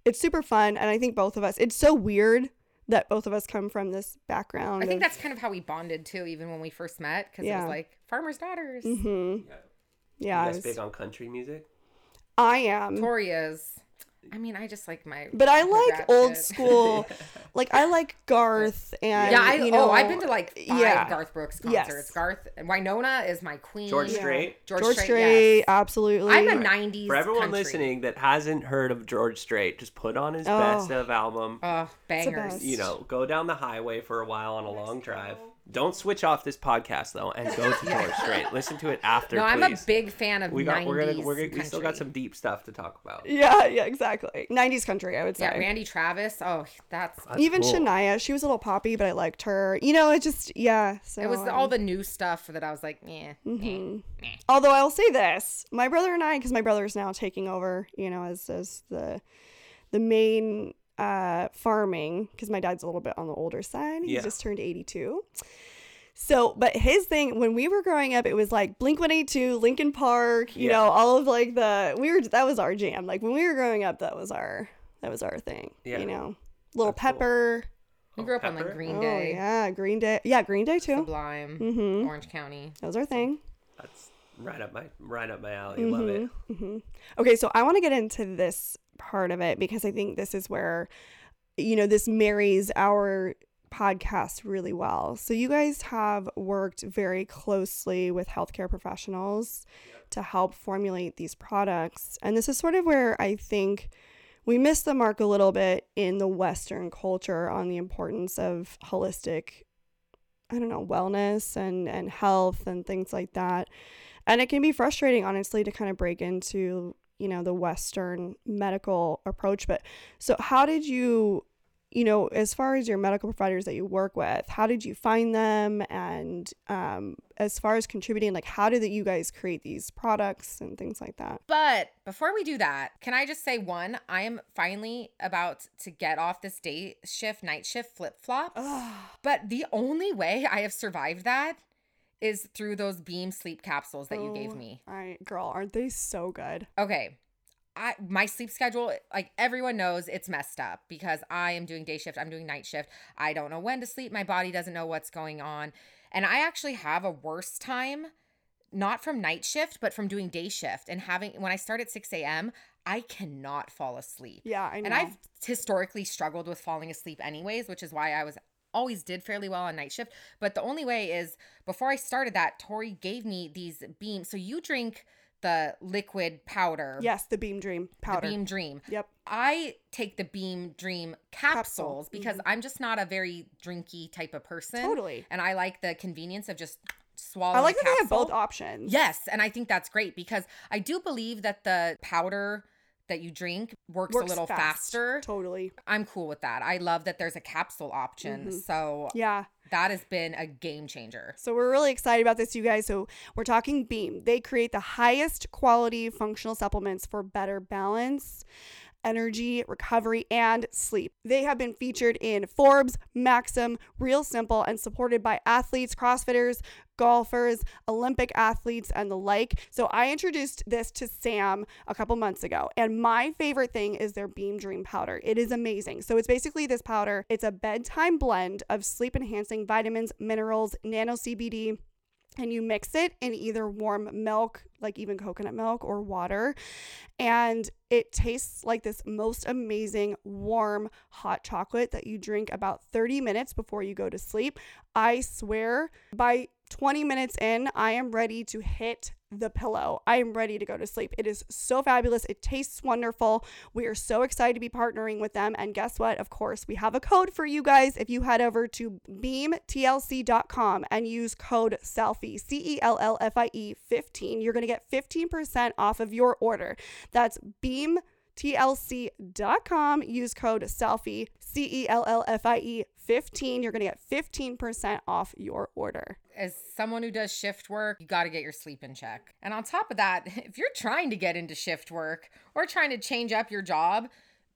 it's super fun, and I think both of us. It's so weird that both of us come from this background. I think of, that's kind of how we bonded too, even when we first met, because it was like farmers' daughters. Mm-hmm. Yeah. Yeah, you guys was- big on country music? I am. Tori is. I mean, I just like my. But I like rat old shit. school. Like I like Garth and Yeah, I you know, oh, I've been to like five yeah. Garth Brooks Yes. concerts. Garth Wynonna is my queen. George Yeah. Strait. George, George Strait. Strait, yes. absolutely. I'm a '90s. For everyone country. listening that hasn't heard of George Strait, just put on his Oh. best of album. Oh, bangers. You know, go down the highway for a while on a long drive. Don't switch off this podcast though and go to George Strait. Listen to it after. No, I'm please. a big fan of We got. 90s We're gonna. We're gonna. We still got some deep stuff to talk about. Yeah, yeah, exactly. 90s country, I would say. Yeah, Randy Travis. Oh, that's. That's Even cool. Shania, she was a little poppy, but I liked her. You know, it just yeah. So It was um, all the new stuff that I was like, yeah. Mm-hmm. Although I will say this, my brother and I, because my brother is now taking over, you know, as as the the main uh farming, because my dad's a little bit on the older side. He Yeah. just turned eighty two. So, but his thing when we were growing up, it was like Blink One Eighty Two, Linkin Park. You Yeah. know, all of like the we were that was our jam. Like when we were growing up, that was our that was our thing. Yeah. You know, Little That's cool. Pepper. We grew up on like Pepper? Green Oh Day, yeah, Green Day. Yeah, Green Day too. Sublime, Mm-hmm. Orange County. That was our thing. That's right up my right up my alley. Love it. hmm Okay, so I want to get into this part of it because I think this is where, you know, this marries our podcast really well. So you guys have worked very closely with healthcare professionals to help formulate these products. And this is sort of where I think we miss the mark a little bit in the Western culture on the importance of holistic, I don't know, wellness and, and health and things like that. And it can be frustrating, honestly, to kind of break into, you know, the Western medical approach. But so, how did you, you know, as far as your medical providers that you work with, how did you find them? And um, as far as contributing, like, how did you guys create these products and things like that? But before we do that, can I just say one? I am finally about to get off this day shift, night shift flip flop. But the only way I have survived that is through those beam sleep capsules that you gave Oh, me. All right, girl, aren't they so good? Okay. I my sleep schedule, like everyone knows, it's messed up because I am doing day shift, I'm doing night shift. I don't know when to sleep. My body doesn't know what's going on. And I actually have a worse time, not from night shift, but from doing day shift. And having when I start at 6 a.m., I cannot fall asleep. Yeah, I know. And I've historically struggled with falling asleep anyways, which is why I was always did fairly well on night shift. But the only way is before I started that, Tori gave me these beams. So you drink the liquid powder, yes, the Beam Dream powder. the. Beam Dream. Yep. I take the Beam Dream capsules Capsule, because mm-hmm. I'm just not a very drinky type of person. Totally. And I like the convenience of just swallowing. I like that they have both options. Yes, and I think that's great because I do believe that the powder that you drink works, a little fast. faster. Totally. I'm cool with that. I love that there's a capsule option. Mhm. So Yeah. that has been a game changer. So we're really excited about this, you guys. So we're talking Beam. They create the highest quality functional supplements for better balance, energy, recovery, and sleep. They have been featured in Forbes, Maxim, Real Simple, and supported by athletes, CrossFitters, golfers, Olympic athletes, and the like. So I introduced this to Sam a couple months ago, and my favorite thing is their Beam Dream powder. It is amazing. So it's basically this powder. It's a bedtime blend of sleep enhancing vitamins, minerals, nano CBD and you mix it in either warm milk, like even coconut milk or water. And it tastes like this most amazing warm hot chocolate that you drink about 30 minutes before you go to sleep. I swear by 20 minutes in, I am ready to hit the pillow. I am ready to go to sleep. It is so fabulous. It tastes wonderful. We are so excited to be partnering with them. And guess what? Of course, we have a code for you guys. If you head over to beamtlc.com and use code Cellfie, C E L L F I E 15, you're going to get 15% off of your order. That's beamtlc.com. Use code Cellfie, C E L L F I E 15. You're going to get 15% off your order. As someone who does shift work, you got to get your sleep in check. And on top of that, if you're trying to get into shift work or trying to change up your job,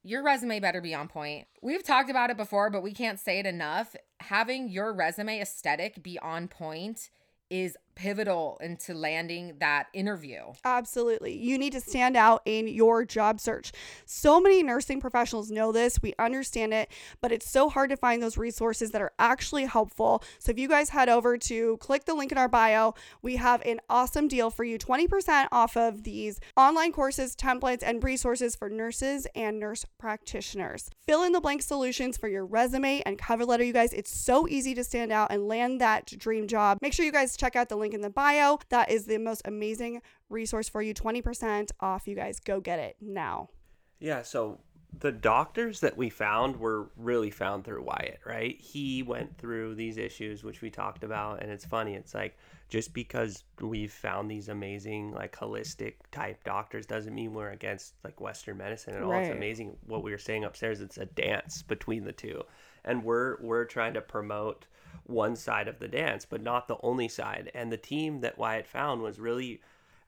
your resume better be on point. We've talked about it before, but we can't say it enough. Having your resume aesthetic be on point is pivotal into landing that interview. Absolutely. You need to stand out in your job search. So many nursing professionals know this. We understand it, but it's so hard to find those resources that are actually helpful. So if you guys head over to click the link in our bio, we have an awesome deal for you 20% off of these online courses, templates, and resources for nurses and nurse practitioners. Fill in the blank solutions for your resume and cover letter, you guys. It's so easy to stand out and land that dream job. Make sure you guys check out the link in the bio. That is the most amazing resource for you. 20% off, you guys. Go get it now. Yeah. So the doctors that we found were really found through Wyatt, right? He went through these issues, which we talked about, and it's funny. It's like just because we've found these amazing, like holistic type doctors, doesn't mean we're against like Western medicine at all. It's amazing what we were saying upstairs. It's a dance between the two, and we're we're trying to promote one side of the dance, but not the only side. And the team that Wyatt found was really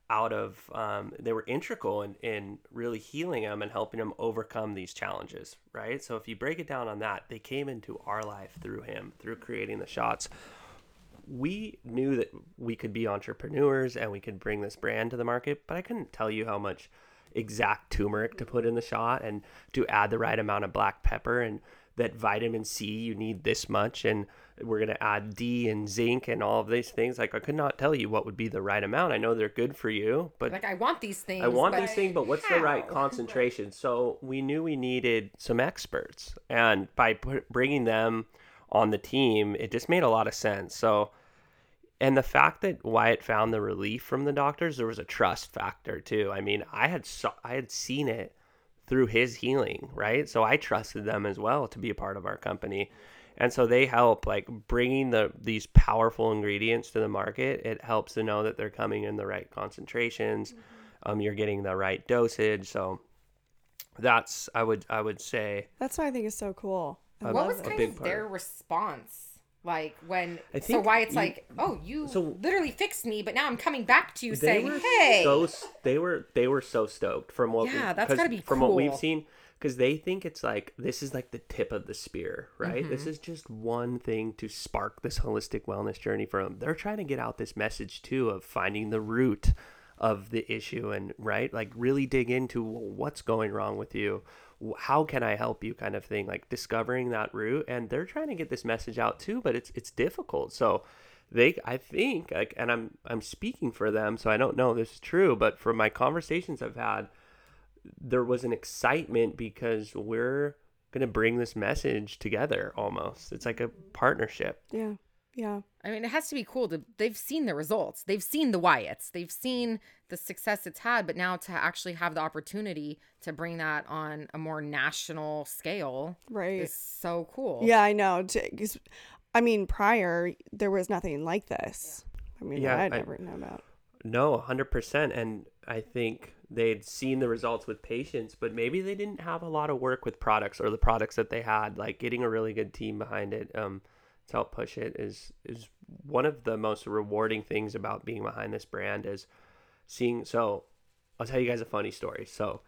out of um, they were integral in, in really healing him and helping him overcome these challenges right so if you break it down on that they came into our life through him through creating the shots we knew that we could be entrepreneurs and we could bring this brand to the market but i couldn't tell you how much exact turmeric to put in the shot and to add the right amount of black pepper and that vitamin c you need this much and we're going to add d and zinc and all of these things like i could not tell you what would be the right amount i know they're good for you but Like I want these things. I want these things, but what's the right concentration? So we knew we needed some experts, and by put, bringing them on the team, it just made a lot of sense. So, and the fact that Wyatt found the relief from the doctors, there was a trust factor too. I mean, I had saw, I had seen it through his healing, right? So I trusted them as well to be a part of our company. And so they help like bringing the these powerful ingredients to the market. It helps to know that they're coming in the right concentrations. Um, you're getting the right dosage. So that's I would I would say That's what I think is so cool. I What was kind of their response? Like when so why it's you- like, oh, you so- literally fixed me, but now I'm coming back to you saying, hey, so they were they were so stoked from what Yeah, we, that's gotta be from what we've seen because they think it's like this is like the tip of the spear right? Mm-hmm. this is just one thing to spark this holistic wellness journey for them they're trying to get out this message too of finding the root of the issue and right? Like really dig into what's going wrong with you how can i help you? kind of thing like discovering that root and they're trying to get this message out too but it's it's difficult. So they i think like and i'm i'm speaking for them so i don't know this is true but from my conversations i've had there was an excitement because we're to bring this message together almost. It's like a partnership. Yeah. Yeah. I mean, it has to be cool to they've seen the results. They've seen the Wyatts. They've seen the success it's had, but now to actually have the opportunity to bring that on a more national scale Right. is so cool. Yeah, I know. I mean, prior there was nothing like this. I mean, Yeah, I'd I- never known about. No, 100%. And I think they'd seen the results with patients, but maybe they didn't have a lot of work with products or the products that they had. Like getting a really good team behind it um, to help push it is is one of the most rewarding things about being behind this brand is seeing. So I'll tell you guys a funny story. So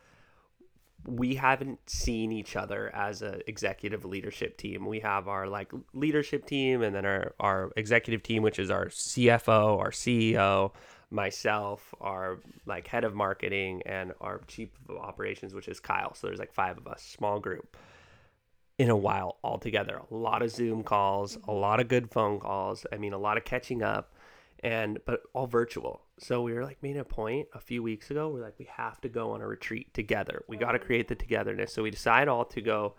we haven't seen each other as a executive leadership team. We have our like leadership team and then our, our executive team, which is our CFO, our CEO, myself, our like head of marketing and our chief of operations, which is Kyle. So there's like five of us, small group in a while all together. A lot of Zoom calls, a lot of good phone calls. I mean, a lot of catching up and but all virtual. So we were like made a point a few weeks ago. We're like we have to go on a retreat together. We got to create the togetherness. So we decide all to go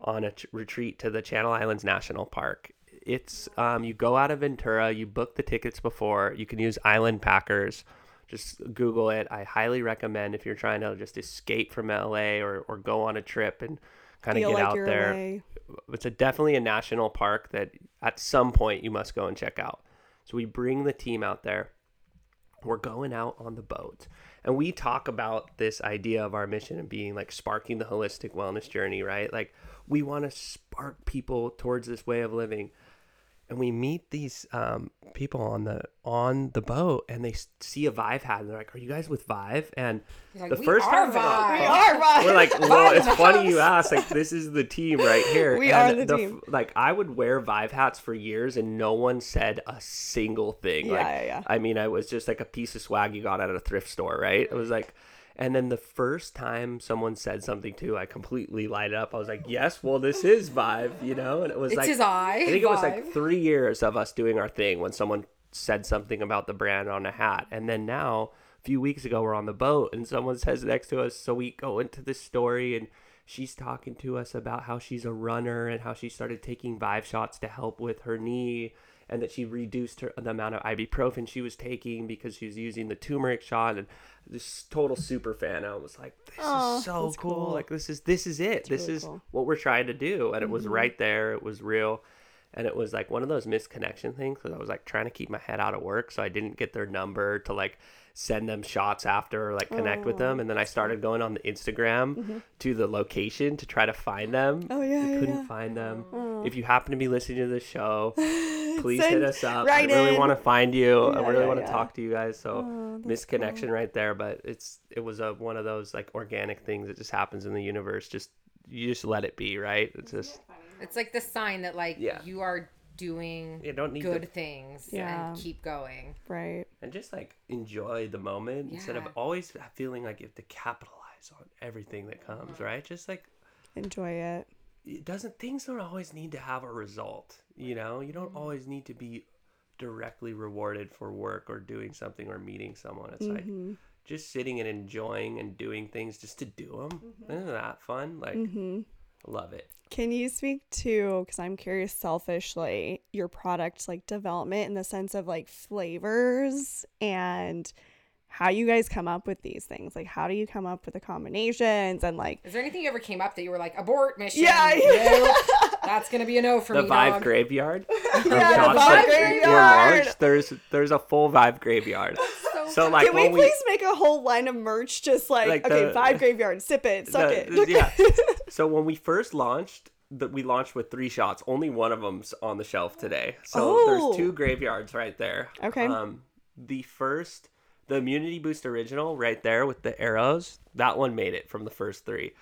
on a t- retreat to the Channel Islands National Park. It's um, you go out of Ventura, you book the tickets before. You can use Island Packers. Just Google it. I highly recommend if you're trying to just escape from LA or, or go on a trip and kind of get like out there away. it's a definitely a national park that at some point you must go and check out. So we bring the team out there. We're going out on the boat. And we talk about this idea of our mission and being like sparking the holistic wellness journey, right? Like we want to spark people towards this way of living. And we meet these um, people on the on the boat, and they see a Vive hat, and they're like, "Are you guys with Vive?" And You're like, the "We first are time, we're like, Vive." We are right. we're like, well, it's funny you ask. Like, this is the team right here. We And are the team. Like, I would wear Vive hats for years, and no one said a single thing. Yeah, like, yeah, yeah. I mean, I was just like a piece of swag you got at a thrift store, right? It was like, and then the first time someone said something too, I completely lighted up. I was like, yes, well, this is Vive, you know, and it was It's like, his eye. I think it was like three years of us doing our thing when someone said something about the brand on a hat. And then now, a few weeks ago, we're on the boat and someone says next to us, so we go into the story and she's talking to us about how she's a runner and how she started taking Vive shots to help with her knee. And that she reduced her the amount of ibuprofen she was taking because she was using the turmeric shot and this total super fan. I was like, this Aw, is so cool. cool. Like this is this is it. this really is cool. what we're trying to do, and it was Mhm. right there. It was real. And it was like one of those misconnection things because I was like trying to keep my head out of work, so I didn't get their number to like send them shots after or like connect with Oh, them. And then I started going on the Instagram to the location to try to find them. Mm-hmm. Oh, yeah, I yeah, couldn't yeah. find them. Oh. If you happen to be listening to the show, please Send hit us up. right I really in. want to find you. I really yeah, want to yeah. talk to you guys. So Oh, that's misconnection right there, but it's it was a one of those like organic things that just happens in the universe. Just you just let it be, right? It's just It's like the sign that like Yeah. you are doing you don't need good to things Yeah. and keep going. Right. and just like enjoy the moment instead of always feeling like you have to capitalize on everything that comes, right? Just like Enjoy it. it doesn't things don't always need to have a result you know you Mm-hmm. don't always need to be directly rewarded for work or doing something or meeting someone it's like Mhm. just sitting and enjoying and doing things just to do them Mm-hmm. isn't that fun like Mhm. Love it Can you speak to because I'm curious selfishly your product like development in the sense of like flavors and how you guys come up with these things? Like how do you come up with the combinations and like Is there anything you ever came up that you were like abort mission? Yeah, No, that's gonna be a no for the me. Vive dog. graveyard Yeah, the Vive that Graveyard. were launched there's there's a full Vive graveyard so like Can we when we please make a whole line of merch just like, Like okay, the- Vive graveyard, sip it, suck the- it. yeah. So when we first launched, that we launched with three shots. Only one of them's on the shelf today. So Oh. there's two graveyards right there. Okay. Um, the first, the Immunity Boost Original, right there with the arrows. That one made it from the first three.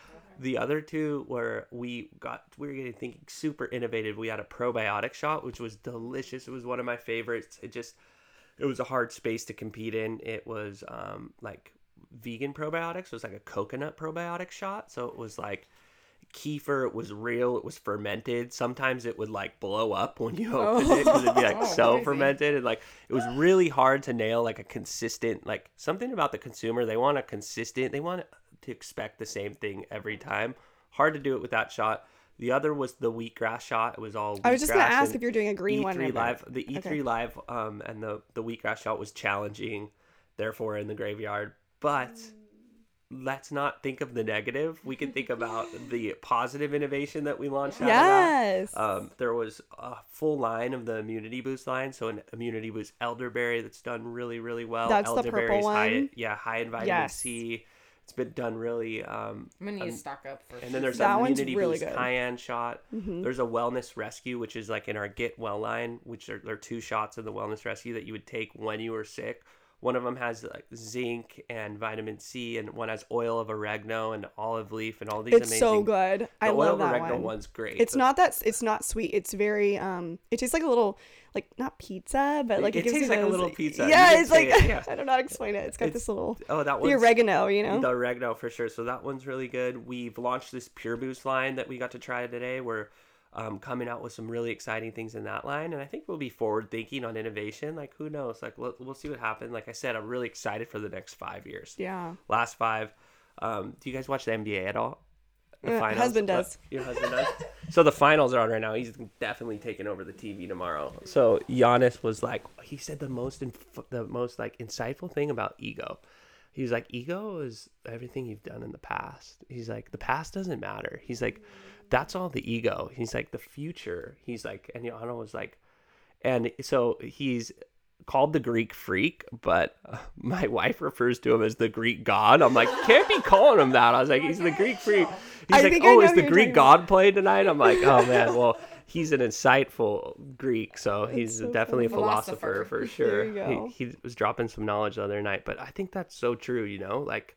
The other two were we got we were getting thinking super innovative. We had a probiotic shot, which was delicious. It was one of my favorites. It just it was a hard space to compete in. It was um, like vegan probiotics. It was like a coconut probiotic shot. So it was like kefir. It was real. It was fermented. Sometimes it would like blow up when you opened it because it'd be like Oh, so crazy. fermented and like it was really hard to nail like a consistent like something about the consumer. They want a consistent. They want to expect the same thing every time. Hard to do it with that shot. The other was the wheatgrass shot. It was all. I was just gonna ask if you're doing a green E3 one. or not. live the E3 Okay. live um and the the wheatgrass shot was challenging therefore in the graveyard but let's not think of the negative we can think about the positive innovation that we launched out Yes. of that um there was a full line of the immunity boost line so an immunity boost elderberry that's done really really well That's the purple elderberry's high one? yeah high in vitamin Yes. c it's been done really um I'm gonna need to um, stock up for. and then there's That a one's immunity really boost good. cayenne shot Mhm. there's a wellness rescue, which is like in our Get Well line, which are there are two shots of the wellness rescue that you would take when you were sick. One of them has like zinc and vitamin C, and one has oil of oregano and olive leaf and all these It's amazing. so good. The I oil love of that oregano one. one's great. It's not that it's not sweet. It's very um. It tastes like a little like not pizza, but like it, It gives tastes you like a little pizza. Yeah, it's like it, yeah. I don't know how to explain it. It's got It's- this little Oh, that the oregano, you know. the oregano for sure. So that one's really good. We've launched this Pure Boost line that we got to try today. We're um, coming out with some really exciting things in that line, and I think we'll be forward thinking on innovation. Like who knows? Like we'll, we'll see what happens. Like I said, I'm really excited for the next five years. yeah. Last five. Um, do you guys watch the NBA at all? The Uh, husband Uh, does. your husband does. so the finals are on right now. He's definitely taking over the TV tomorrow. So Giannis was like, he said the most, inf- the most like insightful thing about ego. He was like, ego is everything you've done in the past. He's like, the past doesn't matter. He's like, that's all the ego. He's like, the future. He's like, and Yana was like, and so he's called the Greek freak, but my wife refers to him as the Greek god. I'm like, can't be calling him that. I was like, he's the Greek freak. He's I like, oh, is the Greek about. god playing tonight? I'm like, oh man, well, he's an insightful Greek, so he's so definitely a philosopher, Philosopher. for sure. He, he was dropping some knowledge the other night, but I think that's so true. You know, like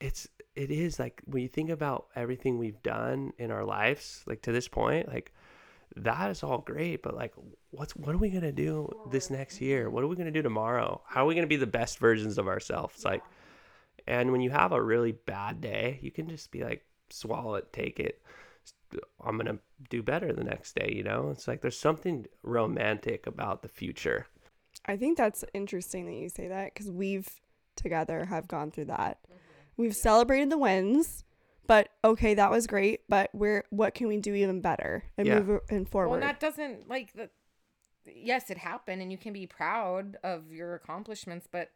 it's it is like when you think about everything we've done in our lives, like to this point, like that is all great, but like what's what are we gonna do this next year? What are we gonna do tomorrow? How are we gonna be the best versions of ourselves? Like and when you have a really bad day, you can just be like, swallow it, take it. I'm gonna do better the next day, you know? It's like there's something romantic about the future. I think that's interesting that you say that because we've together have gone through that. Mm-hmm. We've celebrated the wins, but okay, that was great. But where what can we do even better and Yeah. move it- and Well, forward? and that doesn't like the. yes, it happened and you can be proud of your accomplishments, but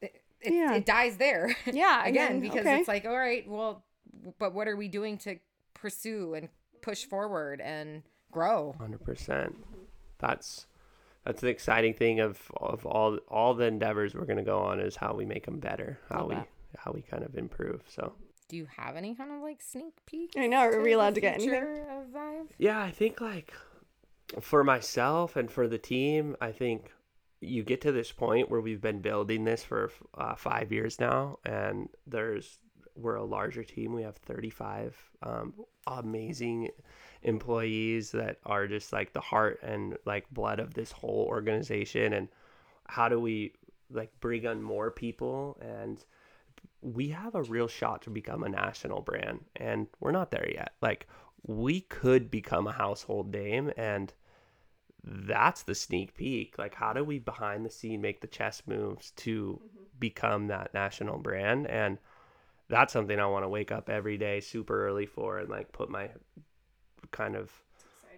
it, it, Yeah. it dies there. Yeah, Again, mean, because okay. it's like, all right, well, but what are we doing to pursue and push forward and grow? Hundred percent. That's that's the exciting thing of of all all the endeavors we're gonna go on is how we make them better, how Love we that. How we kind of improve. So Do you have any kind of like sneak peek? I know, are we allowed to get anything? of yeah, I think like for myself and for the team, I think you get to this point where we've been building this for uh, five years now, and there's we're a larger team. We have 35 um, amazing employees that are just like the heart and like blood of this whole organization. And how do we like bring on more people? And we have a real shot to become a national brand, and we're not there yet. Like we could become a household name and that's the sneak peek. Like, how do we behind the scene make the chess moves to mm-hmm. become that national brand? And that's something I want to wake up every day super early for and like put my kind of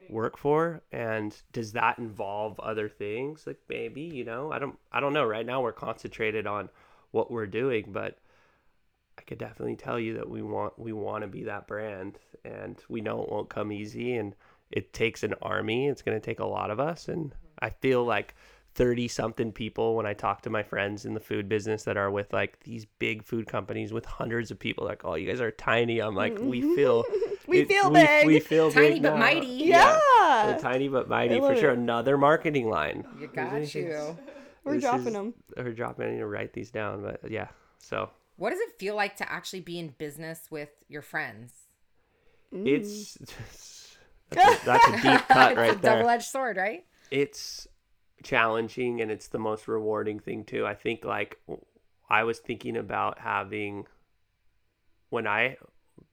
work for. And does that involve other things? Like maybe, you know, I don't, I don't know. Right now we're concentrated on what we're doing, but I could definitely tell you that we want, we want to be that brand and we know it won't come easy and it takes an army. It's going to take a lot of us. And I feel like 30 something people when I talk to my friends in the food business that are with like these big food companies with hundreds of people, like, oh, you guys are tiny. I'm like, we feel, We it- feel big. We feel Tiny big but now. mighty. Yeah. We're tiny but mighty for sure. it. Another marketing line. You got you. We're dropping is- them. We're dropping. I need to write these down, but yeah. So What does it feel like to actually be in business with your friends? it's that's a, that's a deep cut right there. double-edged sword, right? it's challenging and it's the most rewarding thing too. I think like I was thinking about having when I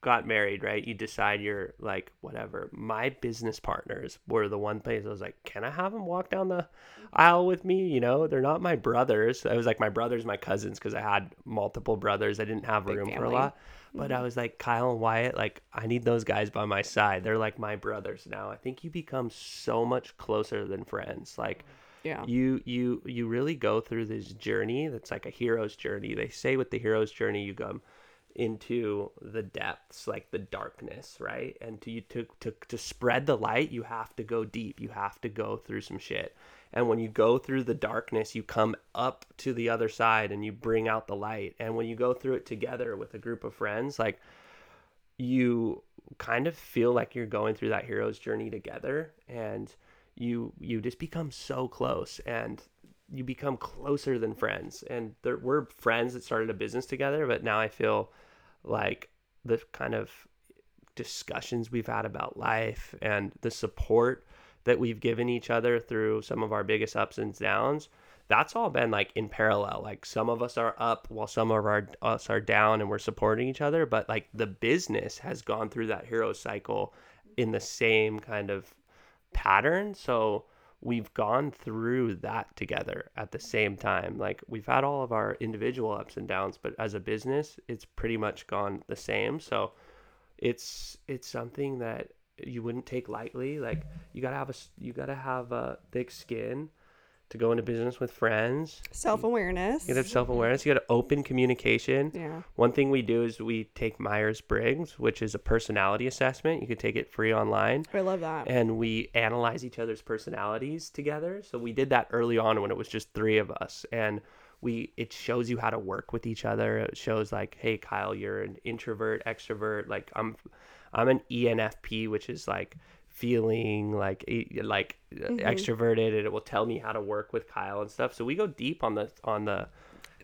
got married, right? You decide you're like whatever. My business partners were the one place I was like, can I have them walk down the aisle with me? You know, they're not my brothers. I was like my brothers, my cousins, because I had multiple brothers. I didn't have Big room for a lot. But I mm-hmm. was like Kyle and Wyatt, like I need those guys by my side. They're like my brothers now. I think you become so much closer than friends. Like Yeah. you you you really go through this journey that's like a hero's journey they say with the hero's journey you go into the depths like the darkness right? And to you to, to to spread the light you have to go deep. You have to go through some shit. And when you go through the darkness you come up to the other side and you bring out the light. And when you go through it together with a group of friends like you kind of feel like you're going through that hero's journey together. And you you just become so close and you become closer than friends. And there we're friends that started a business together but now i feel like the kind of discussions we've had about life and the support that we've given each other through some of our biggest ups and downs that's all been like in parallel. Like some of us are up while some of our us are down and we're supporting each other but like the business has gone through that hero cycle in the same kind of pattern. So we've gone through that together at the same time. Like we've had all of our individual ups and downs but as a business it's pretty much gone the same. So it's it's something that you wouldn't take lightly. Like you gotta have a you gotta have a thick skin to go into business with friends Self awareness. you gotta have self-awareness you gotta open communication Yeah. one thing we do is we take myers-briggs which is a personality assessment you can take it free online I love that. and we analyze each other's personalities together. So we did that early on when it was just three of us, and we it shows you how to work with each other. It shows like, hey, Kyle, you're an introvert, extrovert. Like I'm, I'm an ENFP, which is like feeling like e- like uh extroverted, and it will tell me how to work with Kyle and stuff. So we go deep on the on the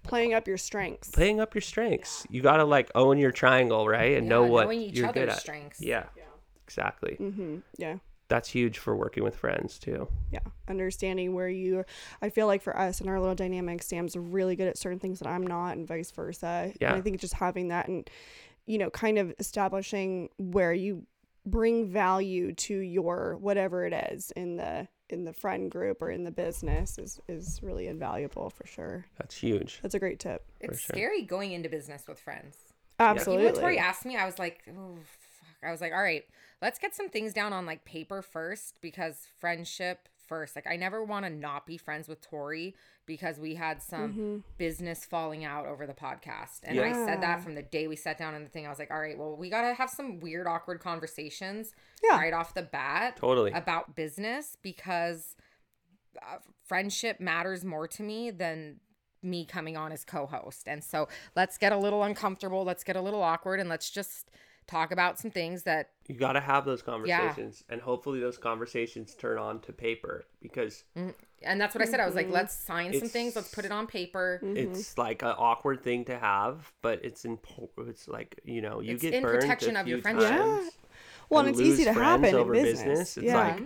Playing up your strengths. playing up your strengths. You gotta like own your triangle, right, and know what knowing each you're good at. strengths. Yeah, exactly. mm-hmm. Yeah. That's huge for working with friends too. yeah understanding where you i feel like for us in our little dynamic sam's really good at certain things that i'm not and vice versa Yeah. and i think just having that and you know kind of establishing where you bring value to your whatever it is in the in the friend group or in the business is is really invaluable for sure That's huge. that's a great tip It's sure. scary going into business with friends. absolutely Even when Tori asked me, I was like, oh, fuck. I was like, all right, let's get some things down on like paper first because friendship first. Like I never want to not be friends with Tori because we had some Mm-hmm. business falling out over the podcast. And I said that from the day we sat down in the thing. I was like, all right, well, we got to have some weird, awkward conversations Yeah. right off the bat Totally. about business because uh, friendship matters more to me than me coming on as co-host. And so let's get a little uncomfortable, let's get a little awkward and let's just talk about some things that you got to have those conversations and hopefully those conversations turn on to paper because and that's what I said. I was like, let's sign some things, let's put it on paper. Mm-hmm. it's like an awkward thing to have but it's important it's like you know you It's get in burned protection a of your few friendship. Yeah. Well, and and it's easy to happen in over business. business. It's yeah. like-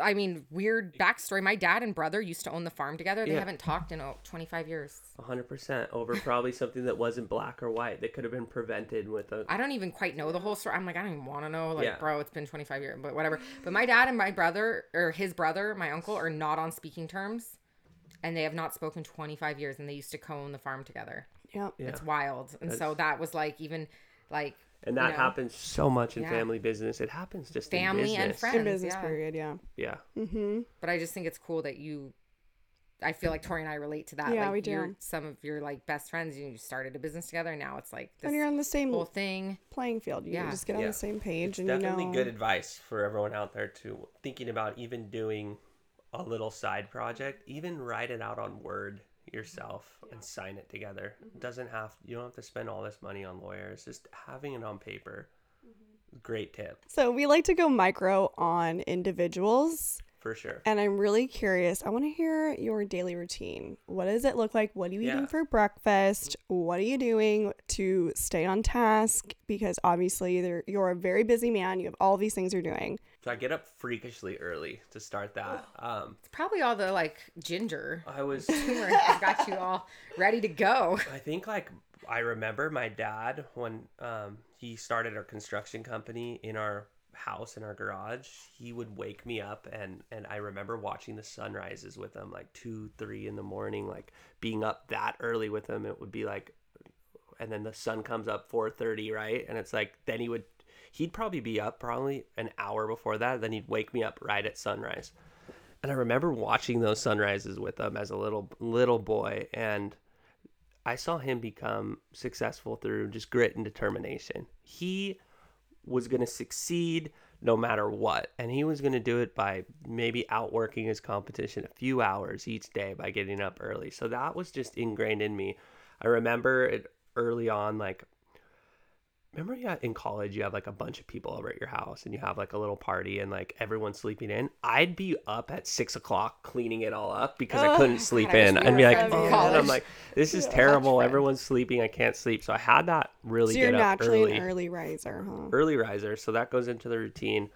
I mean, weird backstory. My dad and brother used to own the farm together. They Yeah. haven't talked in oh, 25 years. 100% over probably something that wasn't black or white that could have been prevented with a I don't even quite know the whole story. I'm like, I don't even want to know. Like, Yeah. bro, it's been 25 years, but whatever. But my dad and my brother, or his brother, my uncle, are not on speaking terms. And they have not spoken 25 years, and they used to co-own the farm together. yeah. yeah. It's wild. And so that was like, even like, and you that know, happens so much in Yeah. family business it happens just Family in and business. friends. In business yeah. period, yeah. yeah Mm-hmm. But I just think it's cool that you. I feel like Tori and I relate to that. Yeah, like we do. You're some of your like best friends. You started a business together. And now it's like this And you're on the same whole thing. playing field. You Yeah. just get on the same page it's and you definitely know. good advice for everyone out there to thinking about even doing a little side project even write it out on word yourself and sign it together Mm-hmm. it doesn't have you don't have to spend all this money on lawyers just having it on paper Mm-hmm. great tip So we like to go micro on individuals. for sure And I'm really curious. I want to hear your daily routine. What does it look like? What are you eating for breakfast? What are you doing to stay on task? Because obviously you're a very busy man. You have all these things you're doing. So i get up freakishly early to start that um It's probably all the like ginger. i was got you all ready to go. I think like I remember my dad when um, he started our construction company in our house in our garage. He would wake me up and and I remember watching the sunrises with him like two three in the morning, like being up that early with him. It would be like, and then the sun comes up four thirty, right? And it's like then he would he'd probably be up probably an hour before that. Then he'd wake me up right at sunrise. And I remember watching those sunrises with him as a little little boy and I saw him become successful through just grit and determination. He was going to succeed no matter what. And he was going to do it by maybe outworking his competition a few hours each day by getting up early. So that was just ingrained in me. I remember it early on, like, remember you in college you have like a bunch of people over at your house and you have like a little party and like everyone's sleeping in? I'd be up at six o'clock cleaning it all up because i Oh, couldn't sleep God, in. i'd be like oh, and i'm like this is Yeah. terrible. Everyone's sleeping. I can't sleep. So i had that really so you're get up naturally early. an early riser, huh? early riser. So that goes into the routine.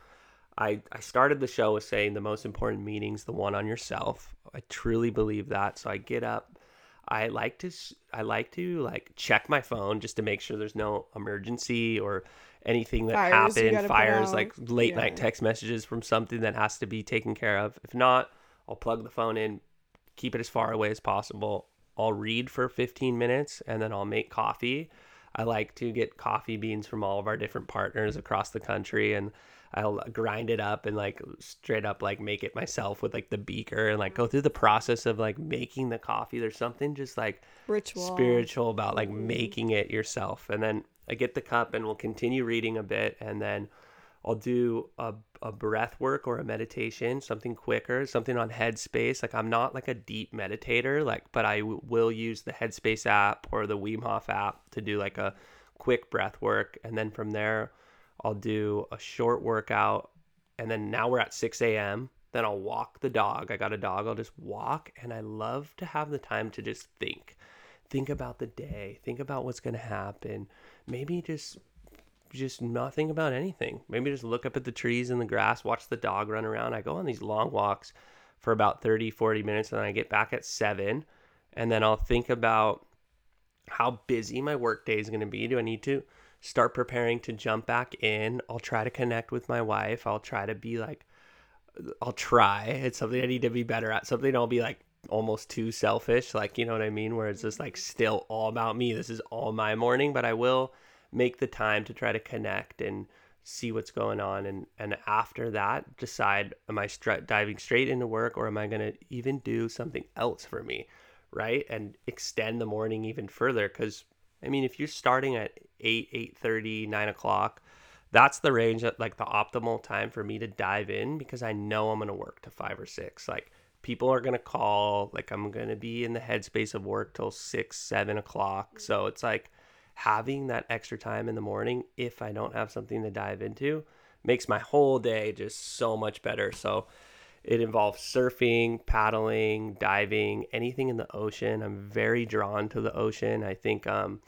I, I started the show with saying the most important meeting's the one on yourself. I truly believe that. So i get up i like to i like to like check my phone just to make sure there's no emergency or anything that Fires happened fires like late Yeah. night text messages from something that has to be taken care of. If not i'll plug the phone in keep it as far away as possible. I'll read for 15 minutes and then i'll make coffee. I like to get coffee beans from all of our different partners across the country and I'll grind it up and like straight up like make it myself with like the beaker and like go through the process of like making the coffee. There's something just like Ritual. spiritual about like making it yourself. And then I get the cup and we'll continue reading a bit and then I'll do a, a breath work or a meditation, something quicker, something on Headspace. Like I'm not like a deep meditator, like, but I w- will use the Headspace app or the Wim Hof app to do like a quick breath work. And then from there, I'll do a short workout. And then now we're at 6 a.m. Then I'll walk the dog. I got a dog. I'll just walk. And I love to have the time to just think. Think about the day. Think about what's going to happen. Maybe just just not think about anything. Maybe just look up at the trees and the grass, watch the dog run around. I go on these long walks for about 30, 40 minutes, and then I get back at seven. And then I'll think about how busy my work day is going to be. Do I need to start preparing to jump back in? I'll try to connect with my wife. I'll try to be like, I'll try. It's something I need to be better at. Something I'll be like almost too selfish. Like, you know what I mean? Where it's just like still all about me. This is all my morning, but I will make the time to try to connect and see what's going on and and after that decide am i stra- diving straight into work or am i going to even do something else for me right and extend the morning even further because i mean if you're starting at 8 8 30 9 o'clock that's the range that like the optimal time for me to dive in because i know i'm going to work to 5 or 6 like people are going to call like i'm going to be in the headspace of work till 6 7 o'clock so it's like having that extra time in the morning if I don't have something to dive into makes my whole day just so much better. So it involves surfing, paddling, diving, anything in the ocean. I'm very drawn to the ocean. I think um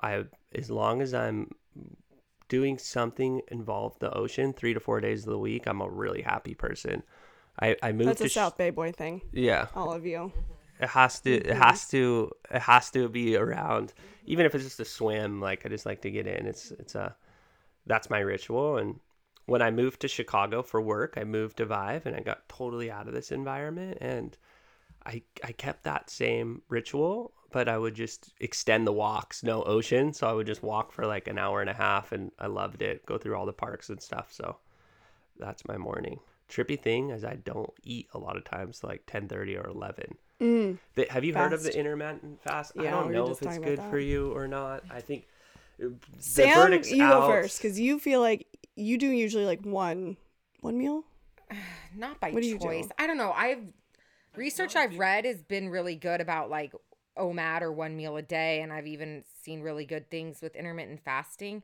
I as long as I'm doing something involved the ocean 3 to 4 days of the week, I'm a really happy person. I I moved That's to a South Bay boy thing. Yeah. All of you. It has to it mm-hmm. has to it has to be around even if it's just a swim like I just like to get in it's it's a that's my ritual and when I moved to Chicago for work I moved to Vive and I got totally out of this environment and I I kept that same ritual but I would just extend the walks no ocean so I would just walk for like an hour and a half and I loved it go through all the parks and stuff so that's my morning trippy thing is I don't eat a lot of times like 10:30 or 11 Mm. the, have you heard of the Fast. intermittent fast? I don't we know if it's good for you or not. I think uh, the Sam, you out. go first because you feel like you do usually like one one meal. Not by What do you choice. do? I don't know. I've research I've read has been really good about like OMAD or one meal a day, and I've even seen really good things with intermittent fasting.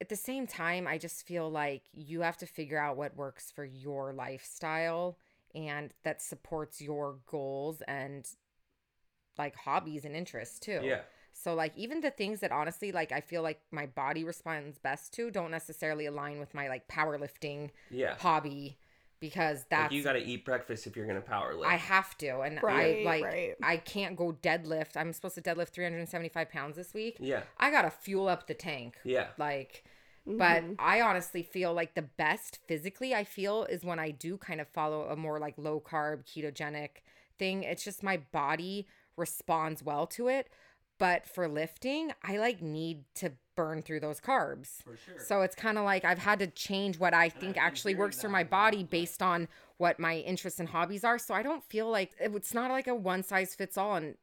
At the same time, I just feel like you have to figure out what works for your lifestyle and that supports your goals and like hobbies and interests too. Yeah. So like even the things that honestly like I feel like my body responds best to don't necessarily align with my like powerlifting Yeah. hobby because Like that's you got to eat breakfast if you're gonna power lift. I have to and Right, I like right. I can't go deadlift. I'm supposed to deadlift 375 pounds this week. yeah. I gotta fuel up the tank. Yeah. Like but Mhm. I honestly feel like the best physically I feel is when I do kind of follow a more like low carb ketogenic thing. It's just my body responds well to it. But for lifting, I like need to burn through those carbs. For sure. So it's kind of like I've had to change what I think actually works for my body based on what my interests and hobbies are. So I don't feel like it's not like a one size fits all and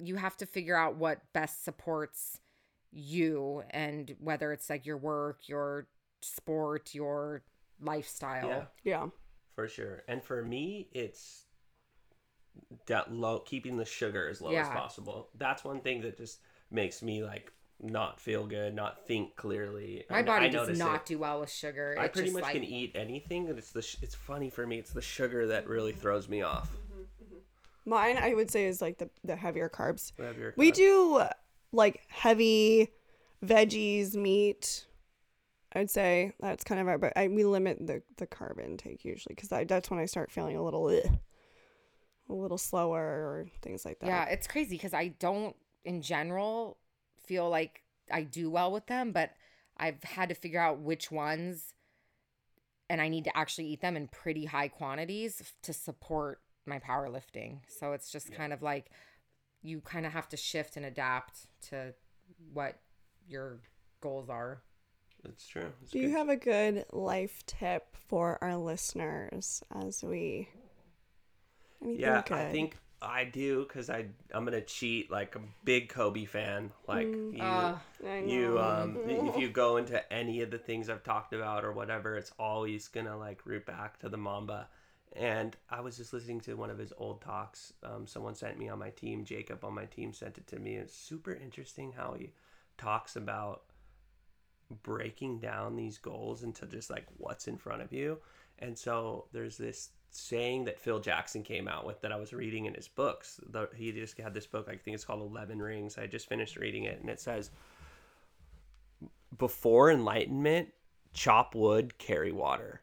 you have to figure out what best supports you and whether it's like your work, your sport, your lifestyle. Yeah. Yeah. For sure. And for me, it's that low, keeping the sugar as low as possible. That's one thing that just makes me like not feel good, not think clearly. My I- body I does not it. do well with sugar. I It's pretty just much like, can eat anything, and it's the. Sh- it's funny for me. It's the sugar that really throws me off. Mine, I would say, is like the the heavier carbs. Whatever We your- do like heavy veggies, meat. I'd say that's kind of our, but I, we limit the the carb intake usually because that's when I start feeling a little, ugh, a little slower or things like that. Yeah, it's crazy because I don't, in general, feel like I do well with them, but I've had to figure out which ones, and I need to actually eat them in pretty high quantities to support my powerlifting. So it's just kind of like you kind of have to shift and adapt to what your goals are. It's true. It's Do you have a good life tip for our listeners as we? Anything Yeah, good? I think I do because I I'm gonna cheat like a big Kobe fan. Like Mm. you, Uh, you um if you go into any of the things I've talked about or whatever, it's always gonna like root back to the Mamba. And I was just listening to one of his old talks. Um, someone sent me on my team. Jacob on my team sent it to me. It's super interesting how he talks about breaking down these goals into just like what's in front of you. And so there's this saying that Phil Jackson came out with that I was reading in his books. The, he just had this book, I think it's called Eleven Rings. I just finished reading it, and it says, "Before enlightenment, chop wood, carry water.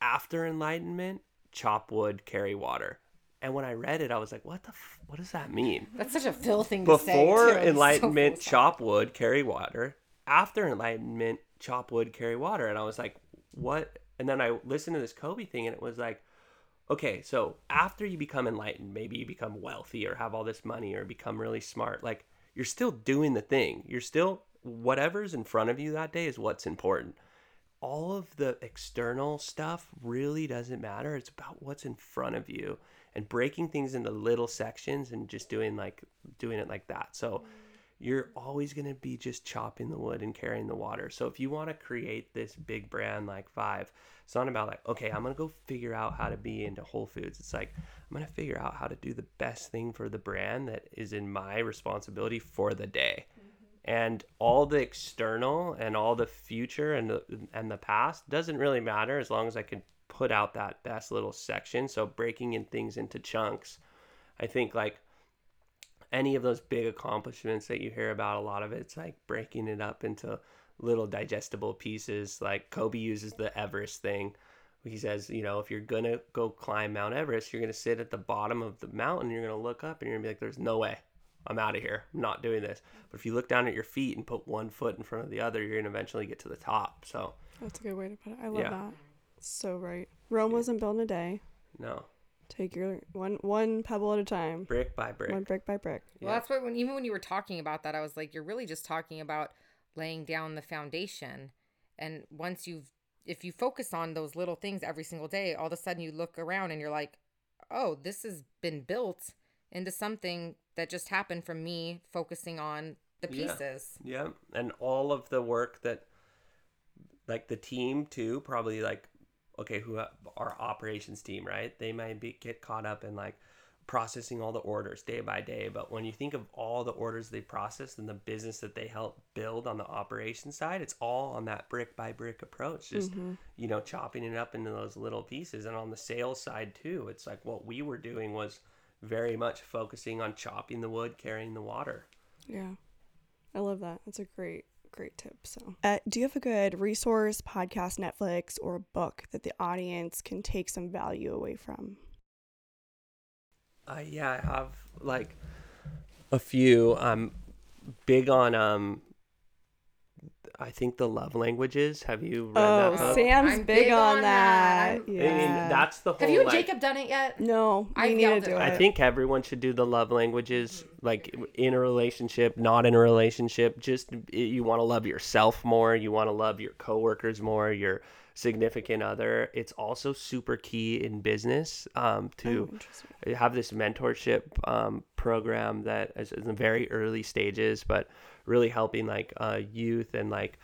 After enlightenment, chop wood, carry water." And when I read it, I was like, "What the? F- what does that mean?" That's such a Phil thing to say. Before. It's so enlightenment, chop wood, carry water. After enlightenment, chop wood, carry water. And I was like, what? And then I listened to this Kobe thing, and it was like, okay, so after you become enlightened, maybe you become wealthy or have all this money or become really smart, like you're still doing the thing. You're still, whatever's in front of you that day is what's important. all of the external stuff really doesn't matter. It's about what's in front of you and breaking things into little sections and just doing like doing it like that. So you're always going to be just chopping the wood and carrying the water. So if you want to create this big brand like Vive, it's not about like, okay, I'm going to go figure out how to be into Whole Foods. It's like, I'm going to figure out how to do the best thing for the brand that is in my responsibility for the day. Mm-hmm. And all the external and all the future and the, and the past doesn't really matter as long as I can put out that best little section. So breaking in things into chunks. I think like any of those big accomplishments that you hear about, a lot of it's like breaking it up into little digestible pieces. Like Kobe uses the Everest thing. He says, you know, if you're gonna go climb Mount Everest, you're gonna sit at the bottom of the mountain, you're gonna look up and you're gonna be like, There's no way. I'm out of here. I'm not doing this. But if you look down at your feet and put one foot in front of the other, you're gonna eventually get to the top. So That's a good way to put it. I love Yeah. that. So right. Rome wasn't built in a day. no. Take your one one pebble at a time. Brick by brick. One brick by brick. Well, that's what when even when you were talking about that, I was like, you're really just talking about laying down the foundation, and once you've if you focus on those little things every single day, all of a sudden you look around and you're like, oh, this has been built into something that just happened from me focusing on the pieces. Yeah, and all of the work that, like the team too, probably like, okay, who our operations team, right? They might be get caught up in like processing all the orders day by day, but when you think of all the orders they process and the business that they help build on the operation side, it's all on that brick by brick approach. Just you know, chopping it up into those little pieces, and on the sales side too, it's like what we were doing was very much focusing on chopping the wood, carrying the water. Yeah. I love that. That's a great, great tip. So, uh, do you have a good resource, podcast, Netflix, or a book that the audience can take some value away from? Uh, yeah, I have like a few. I'm big on um. I think the love languages. Have you read Oh, that book? Sam's I'm big, big on, on that. that. I mean, that's the whole. Have you and like, Jacob done it yet? no, I've need yelled to it. do I think everyone should do the love languages, like in a relationship, not in a relationship. Just you want to love yourself more. You want to love your coworkers more. Your significant other. It's also super key in business um, Oh, to. I have this mentorship um, program that is in the very early stages, but really helping like uh, youth and like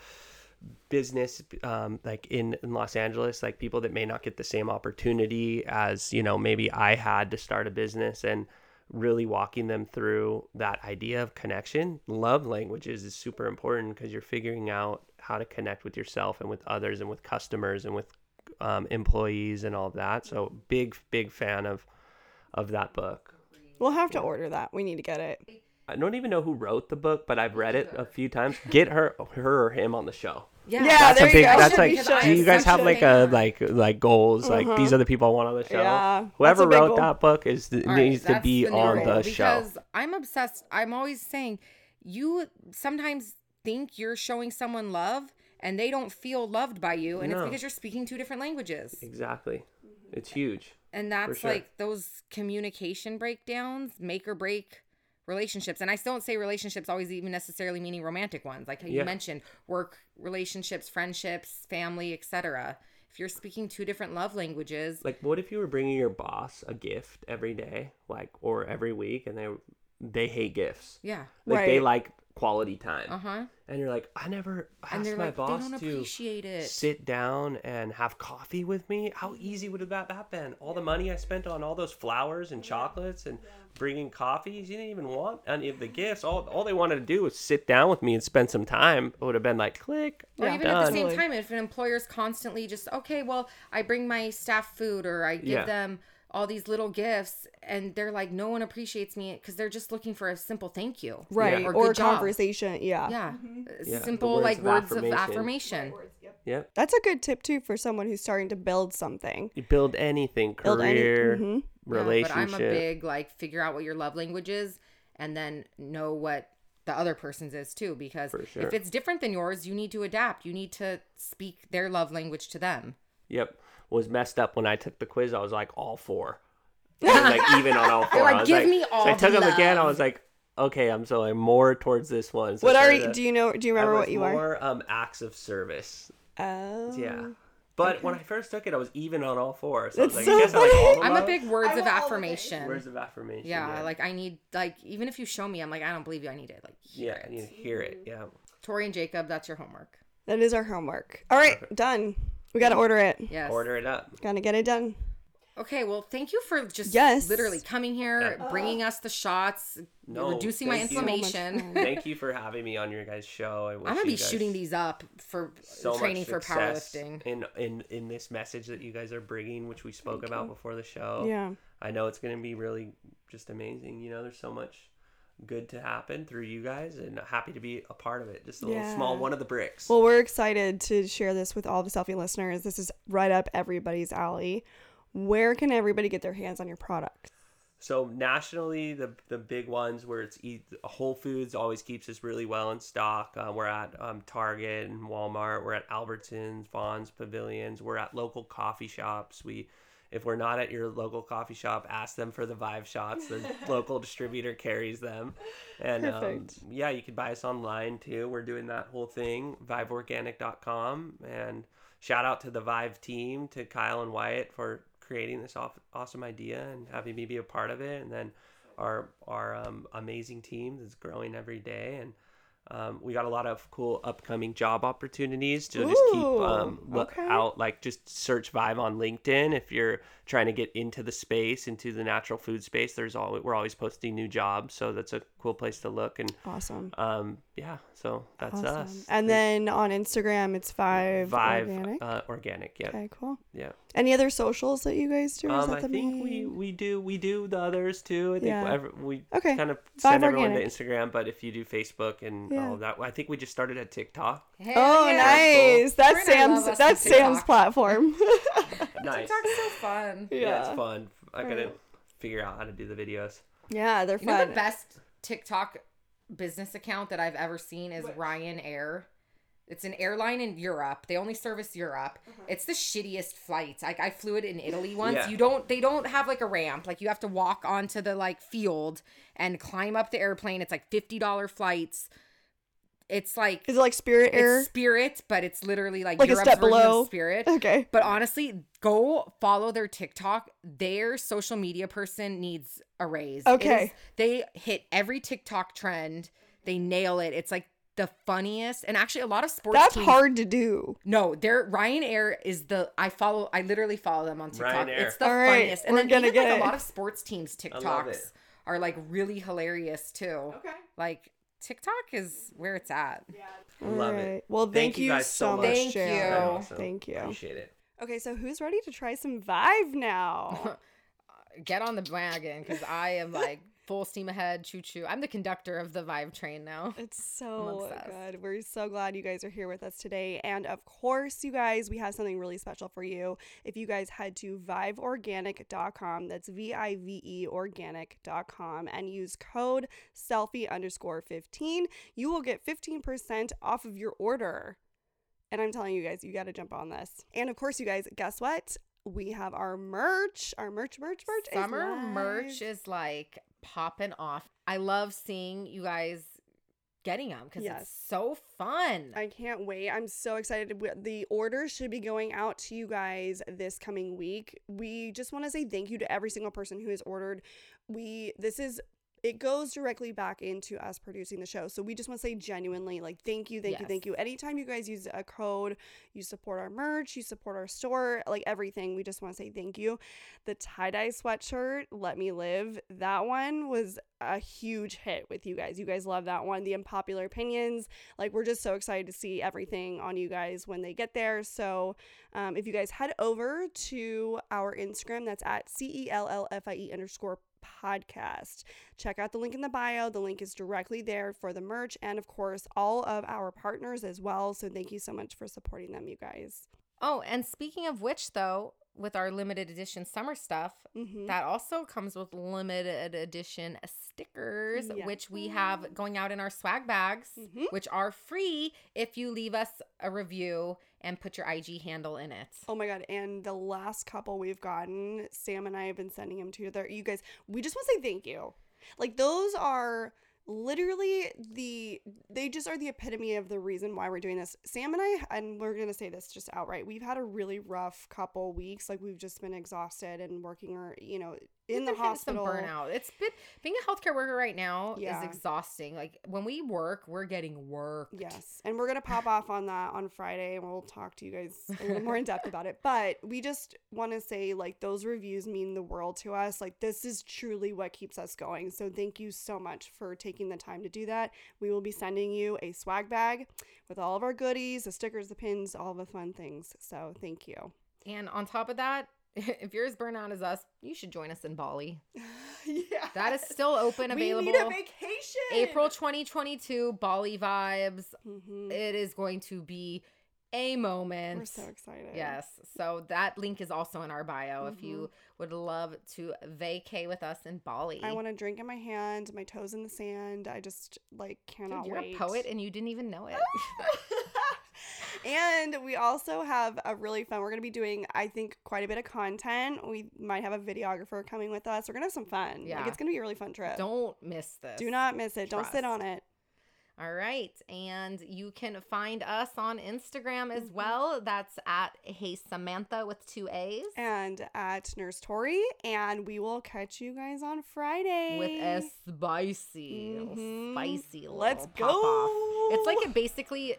business um, like in, in los angeles like people that may not get the same opportunity as you know maybe i had to start a business and really walking them through that idea of connection. Love languages is super important because you're figuring out how to connect with yourself and with others and with customers and with um, employees and all of that. So big big fan of of that book. We'll have to order that. We need to get it. i don't even know who wrote the book but i've read it a few times. Get her her or him on the show Yeah, Yeah, that's there a you big go. that's like be do you guys have like a like like goals like these Uh-huh. are the people i want on the show Yeah, whoever wrote goal. that book is All right, needs to be the on rule the show because I'm obsessed. I'm always saying you sometimes think you're showing someone love and they don't feel loved by you, and No. it's because you're speaking two different languages. exactly it's huge And that's sure. like those communication breakdowns make or break relationships. And I don't say relationships always even necessarily meaning romantic ones. Like you Yeah. mentioned, work relationships, friendships, family, etc. If you're speaking two different love languages, like what if you were bringing your boss a gift every day like or every week and they they hate gifts yeah. like they like quality time Uh-huh. and you're like i never And asked my like, boss to appreciate it. sit down and have coffee with me how easy would have that, that been all the money i spent on all those flowers and chocolates and bringing coffees you didn't even want any of the gifts all, all they wanted to do was sit down with me and spend some time it would have been like click Or Yeah. even at the same time, if an employer's constantly just, okay, well, I bring my staff food or I give Yeah. them all these little gifts and they're like, no one appreciates me because they're just looking for a simple thank you. Right. Or Or, good job. conversation. Yeah. Yeah. Yeah, the Simple, words like of words of affirmation. affirmation. yep That's a good tip too for someone who's starting to build something. you build anything Build any- career mhm. relationship Yeah, but I'm a big, like, figure out what your love language is and then know what the other person's is too. Because sure. if it's different than yours, you need to adapt. You need to speak their love language to them. Yep. Was messed up when I took the quiz. I was like all four. Was like even on all four. like, I was "Give like, me all So I took the them again. I was like, okay, I'm so I'm more towards this one. So What are you? to- Do you know? Do you I remember was what you are? more um acts of service. Oh. Yeah. But when I first took it, I was even on all four. So I was That's like, so you guys are like all of I'm a big words I of want all the affirmation. Words of affirmation. yeah, like I need like even if you show me, I'm like I don't believe you. I need it. Like hear yeah, it. I need to hear it. Yeah. Tori and Jacob, that's your homework. That is our homework. All right, done. We got to order it. Yes. Order it up. Gotta get it done. Okay, well, thank you for just Yes. literally coming here, bringing us the shots, No, reducing my thank you. inflammation. Thank you for having me on your guys' show. I wish I'm gonna be shooting these up for so training for powerlifting. in in in this message that you guys are bringing, which we spoke Thank about you. before the show. Yeah. I know it's going to be really just amazing. You know, there's so much good to happen through you guys, and happy to be a part of it. Just a little Yeah. small one of the bricks. Well, we're excited to share this with all the Cellfie listeners. This is right up everybody's alley. Where can everybody get their hands on your product? So nationally, the the big ones where it's eat, Whole Foods always keeps us really well in stock. Uh, we're at um, Target and Walmart. We're at Albertsons, Vons, Pavilions. We're at local coffee shops. We, if we're not at your local coffee shop, ask them for the Vive shots. The local distributor carries them, and um, yeah, you can buy us online too. We're doing that whole thing. ViveOrganic.com and shout out to the Vive team, to Kyle and Wyatt for creating this aw- awesome idea and having me be a part of it. And then our our um, amazing team that's growing every day. And um, we got a lot of cool upcoming job opportunities to just keep um, look okay. out. Like just search Vive on LinkedIn if you're trying to get into the space, into the natural food space. There's all we're always posting new jobs, so that's a cool place to look. And Awesome. um, yeah, so that's awesome. us. And then on Instagram, it's Five, Vive Organic. Uh, organic. Yeah, okay, cool. yeah. Any other socials that you guys do? Or is Um, that I the think we main? we do we do the others too. I think Yeah. ever, we Okay. kind of Vive send everyone Organic. to Instagram, but if you do Facebook and Yeah. all of that, I think we just started at TikTok. Hell Oh, yeah. nice. That's We're Sam's. That's some Sam's TikTok. platform. Nice. TikTok's so fun. Yeah, it's fun. I gotta Right. figure out how to do the videos. Yeah, they're You know the best TikTok business account that I've ever seen is Ryanair. It's an airline in Europe. They only service Europe. Uh-huh. It's the shittiest flights. Like I flew it in Italy once. Yeah. You don't they don't have like a ramp. Like you have to walk onto the like field and climb up the airplane. It's like $50 flights. It's like Is it like Spirit Air? it's Spirit, but it's literally like, Like a Europe's step version of below? Spirit. Okay. But honestly, go follow their TikTok. Their social media person needs a raise. Okay. is- they hit every TikTok trend. They nail it. It's like the funniest. And actually, a lot of sports That's teams. hard to do. No, their Ryanair is the I follow. I literally follow them on TikTok. Ryanair. It's the All right, funniest. And we're then gonna even get like it. a lot of sports teams TikToks are like really hilarious too. Okay. Like TikTok is where it's at. Love it. Well, thank, Thank you you, guys so so much. much. Thank Sharon. you. Awesome. Thank you. Appreciate it. Okay, so who's ready to try some Vive now? Get on the wagon because I am like full steam ahead, choo choo. I'm the conductor of the Vibe train now. It's so good. We're so glad you guys are here with us today. And of course, you guys, we have something really special for you. If you guys head to viveorganic.com, that's V I V E organic.com, and use code Cellfie underscore 15, you will get 15% off of your order. And I'm telling you guys, you got to jump on this. And of course, you guys, guess what? We have our merch. Our merch, merch, merch. Summer live. merch is like popping off. I love seeing you guys getting them because Yes. it's so fun. I can't wait. I'm so excited. The orders should be going out to you guys this coming week. We just want to say thank you to every single person who has ordered. We this is it goes directly back into us producing the show. So we just want to say genuinely like thank you, thank you, thank you. Anytime you guys use a code, you support our merch, you support our store, like everything. We just want to say thank you. The tie-dye sweatshirt, Let Me Live, that one was a huge hit with you guys. You guys love that one. The unpopular opinions, like we're just so excited to see everything on you guys when they get there. So um, if you guys head over to our Instagram, that's at C E L L F I E underscore podcast. Check out the link in the bio. The link is directly there for the merch and, of course, all of our partners as well. So thank you so much for supporting them, you guys. oh, and speaking of which, though, with our limited edition summer stuff, Mhm. that also comes with limited edition stickers, which we have going out in our swag bags, Mhm. which are free if you leave us a review and put your IG handle in it. Oh my god! And the last couple we've gotten, Sam and I have been sending them to their. You guys, we just want to say thank you. Like those are literally the they just are the epitome of the reason why we're doing this. Sam and I and we're going to say this just outright. We've had a really rough couple weeks. Like we've just been exhausted and working or, you know, in the hospital. Some burnout. It's been being a healthcare worker right now Yeah. is exhausting. Like when we work, we're getting work. Yes. And we're going to pop off on that on Friday and we'll talk to you guys a little more in depth about it. But we just want to say, like, those reviews mean the world to us. Like, this is truly what keeps us going. So, thank you so much for taking the time to do that. We will be sending you a swag bag with all of our goodies, the stickers, the pins, all the fun things. So, thank you. And on top of that, if you're as burnout as us, you should join us in Bali. yeah. That is still open, available. We need a vacation. April 2022, Bali vibes. Mhm. It is going to be a moment. We're so excited. Yes. So that link is also in our bio if you Mm-hmm. would love to vacay with us in Bali. I want a drink in my hand, my toes in the sand. I just like Dude, cannot you're wait. a poet and you didn't even know it. and we also have a really fun. We're going to be doing, I think, quite a bit of content. We might have a videographer coming with us. We're going to have some fun. Yeah. Like, it's going to be a really fun trip. Don't miss this. Do not miss it. Don't sit on it. All right. And you can find us on Instagram as Mhm. well. That's at Hey Samantha with two A's. And at Nurse Tori. And we will catch you guys on Friday. with a spicy, Mhm. spicy Let's pop off. go. It's like a basically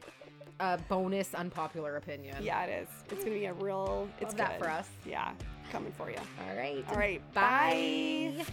a bonus unpopular opinion. Yeah, it is. It's to be a real. It's Love that good. for us. Yeah, coming for you. All right. All right. Bye. bye.